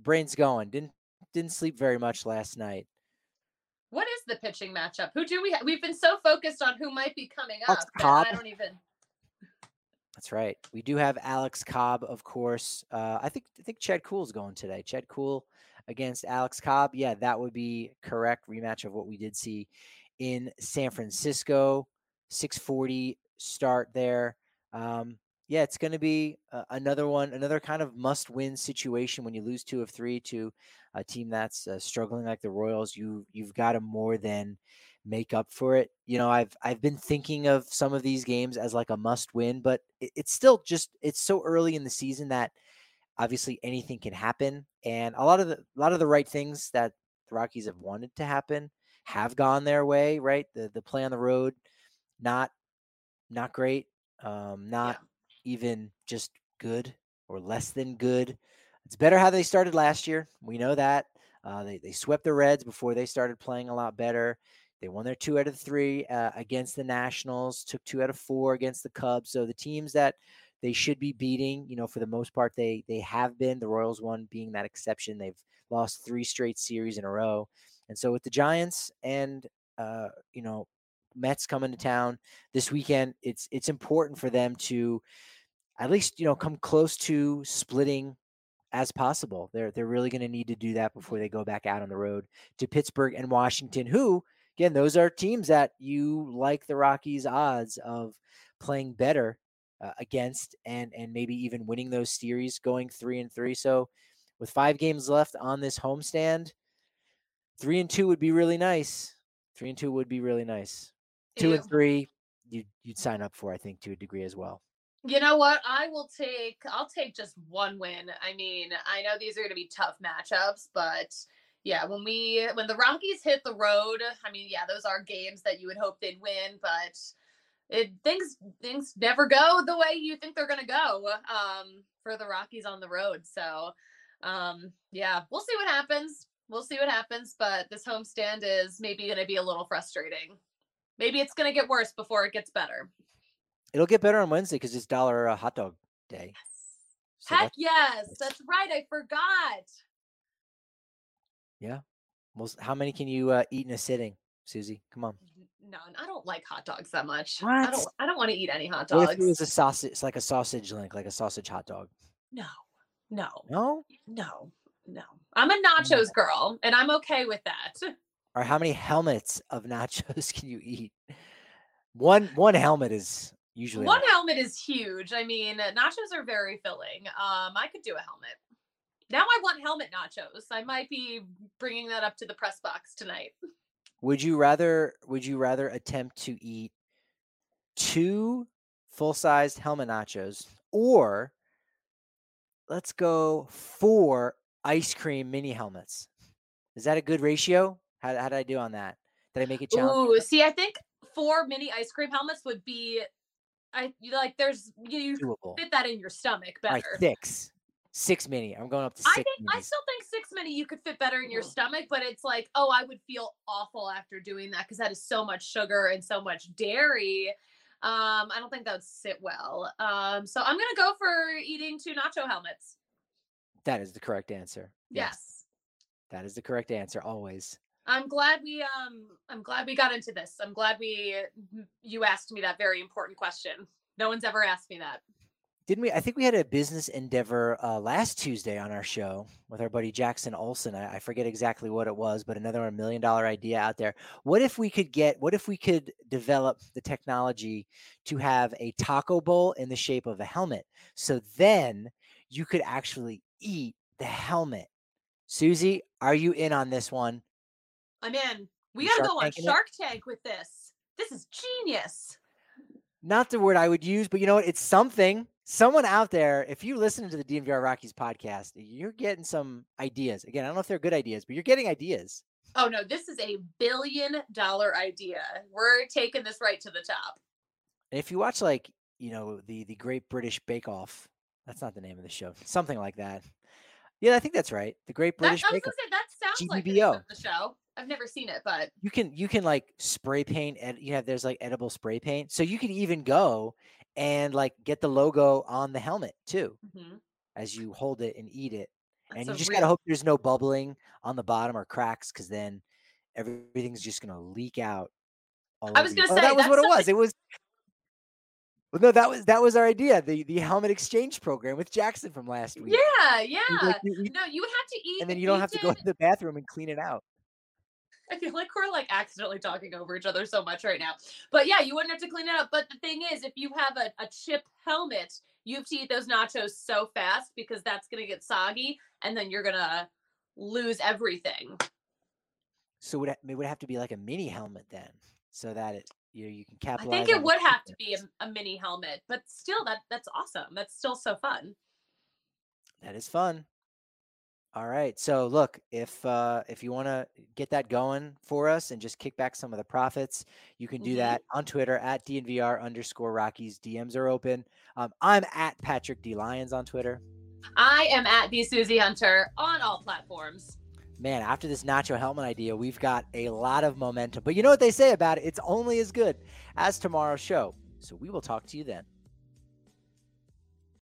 Brain's going. Didn't didn't sleep very much last night. What is the pitching matchup? Who do we? Ha- We've been so focused on who might be coming up. I don't even. That's right. We do have Alex Cobb, of course. Uh, I think I think Chad Kuhl's going today. Chad Kuhl against Alex Cobb. Yeah, that would be correct rematch of what we did see in San Francisco. 640 start there. Um, yeah, it's going to be uh, another one, another kind of must-win situation when you lose two of three to a team that's uh, struggling like the Royals. You you've got to more than make up for it. You know, I've I've been thinking of some of these games as like a must-win, but it, it's still just it's so early in the season that obviously anything can happen, and a lot of the a lot of the right things that the Rockies have wanted to happen have gone their way. Right, the the play on the road, not not great, um, not even just good or less than good. It's better how they started last year. We know that. Uh, they, they swept the Reds before they started playing a lot better. They won their two out of three uh, against the Nationals, took two out of four against the Cubs. So the teams that they should be beating, you know, for the most part, they they have been. The Royals one being that exception. They've lost three straight series in a row. And so with the Giants and uh, you know, Mets coming to town this weekend, it's it's important for them to at least you know come close to splitting as possible. They're they're really going to need to do that before they go back out on the road to Pittsburgh and Washington, who again those are teams that you like the Rockies' odds of playing better uh, against and and maybe even winning those series going 3 and 3. So with 5 games left on this homestand, 3 and 2 would be really nice. 3 and 2 would be really nice. 2 and 3 you you'd sign up for I think to a degree as well. You know what? I will take I'll take just one win. I mean, I know these are going to be tough matchups, but yeah, when we when the Rockies hit the road, I mean, yeah, those are games that you would hope they'd win, but it things things never go the way you think they're going to go um for the Rockies on the road. So, um yeah, we'll see what happens. We'll see what happens, but this homestand is maybe going to be a little frustrating. Maybe it's going to get worse before it gets better. It'll get better on Wednesday because it's dollar uh, hot dog day. Yes. So Heck that's, yes, that's right. I forgot. Yeah. Most, how many can you uh, eat in a sitting, Susie? Come on. None. I don't like hot dogs that much. What? I don't. I don't want to eat any hot dogs. What if it was a sausage? It's like a sausage link, like a sausage hot dog. No. No. No. No. No. I'm a nachos girl, and I'm okay with that. Or how many helmets of *laughs* nachos can you eat? One one helmet is Usually, one helmet is huge. I mean, nachos are very filling. Um, I could do a helmet. Now I want helmet nachos. I might be bringing that up to the press box tonight. Would you rather? Would you rather attempt to eat two full-sized helmet nachos, or let's go four ice cream mini helmets? Is that a good ratio? How, how did I do on that? Did I make it challenging? Ooh, see, I think four mini ice cream helmets would be I you like there's you, Doable. fit that in your stomach better. Right, six. Six mini. I'm going up to six. I think I still think six mini you could fit better in your stomach, but it's like, oh, I would feel awful after doing that because that is so much sugar and so much dairy. Um, I don't think that would sit well. Um, so I'm gonna go for eating two nacho helmets. That is the correct answer. Yes. yes. That is the correct answer always. I'm glad we um I'm glad we got into this. I'm glad we you asked me that very important question. No one's ever asked me that. Didn't we? I think we had a business endeavor uh, last Tuesday on our show with our buddy Jackson Olson. I, I forget exactly what it was, but another million dollar idea out there. What if we could get? What if we could develop the technology to have a taco bowl in the shape of a helmet? So then you could actually eat the helmet. Susie, are you in on this one? I'm in. We got to go on Shark it? Tank with this. This is genius. Not the word I would use, but you know what? It's something. Someone out there, if you listen to the DNVR Rockies podcast, you're getting some ideas. Again, I don't know if they're good ideas, but you're getting ideas. Oh no, this is a billion dollar idea. We're taking this right to the top. And if you watch like, you know, the the Great British Bake Off, that's not the name of the show. Something like that. Yeah, I think that's right. The Great British that, Bake. Say, that sounds GBBO. like the, the show. I've never seen it, but you can you can like spray paint and you have there's like edible spray paint. So you can even go and like get the logo on the helmet too mm-hmm. as you hold it and eat it. That's and you just real... gotta hope there's no bubbling on the bottom or cracks because then everything's just gonna leak out. I was gonna you. say oh, that was what it was. It was well, no, that was that was our idea. The the helmet exchange program with Jackson from last week. Yeah, yeah. Like, you, you, no, you would have to eat, and then you don't have to go to the bathroom and clean it out. I feel like we're like accidentally talking over each other so much right now. But yeah, you wouldn't have to clean it up. But the thing is, if you have a, a chip helmet, you have to eat those nachos so fast because that's gonna get soggy and then you're gonna lose everything. So would it would have to be like a mini helmet then, so that it you know, you can capitalize. I think it would have to be a, a mini helmet, but still that that's awesome. That's still so fun. That is fun. All right. So look, if uh if you want to get that going for us and just kick back some of the profits, you can do Mhm. that on Twitter at DNVR underscore Rockies. DMs are open. Um, I'm at Patrick D Lyons on Twitter. I am at the Susie Hunter on all platforms. Man, after this nacho helmet idea, we've got a lot of momentum. But you know what they say about it? It's only as good as tomorrow's show. So we will talk to you then.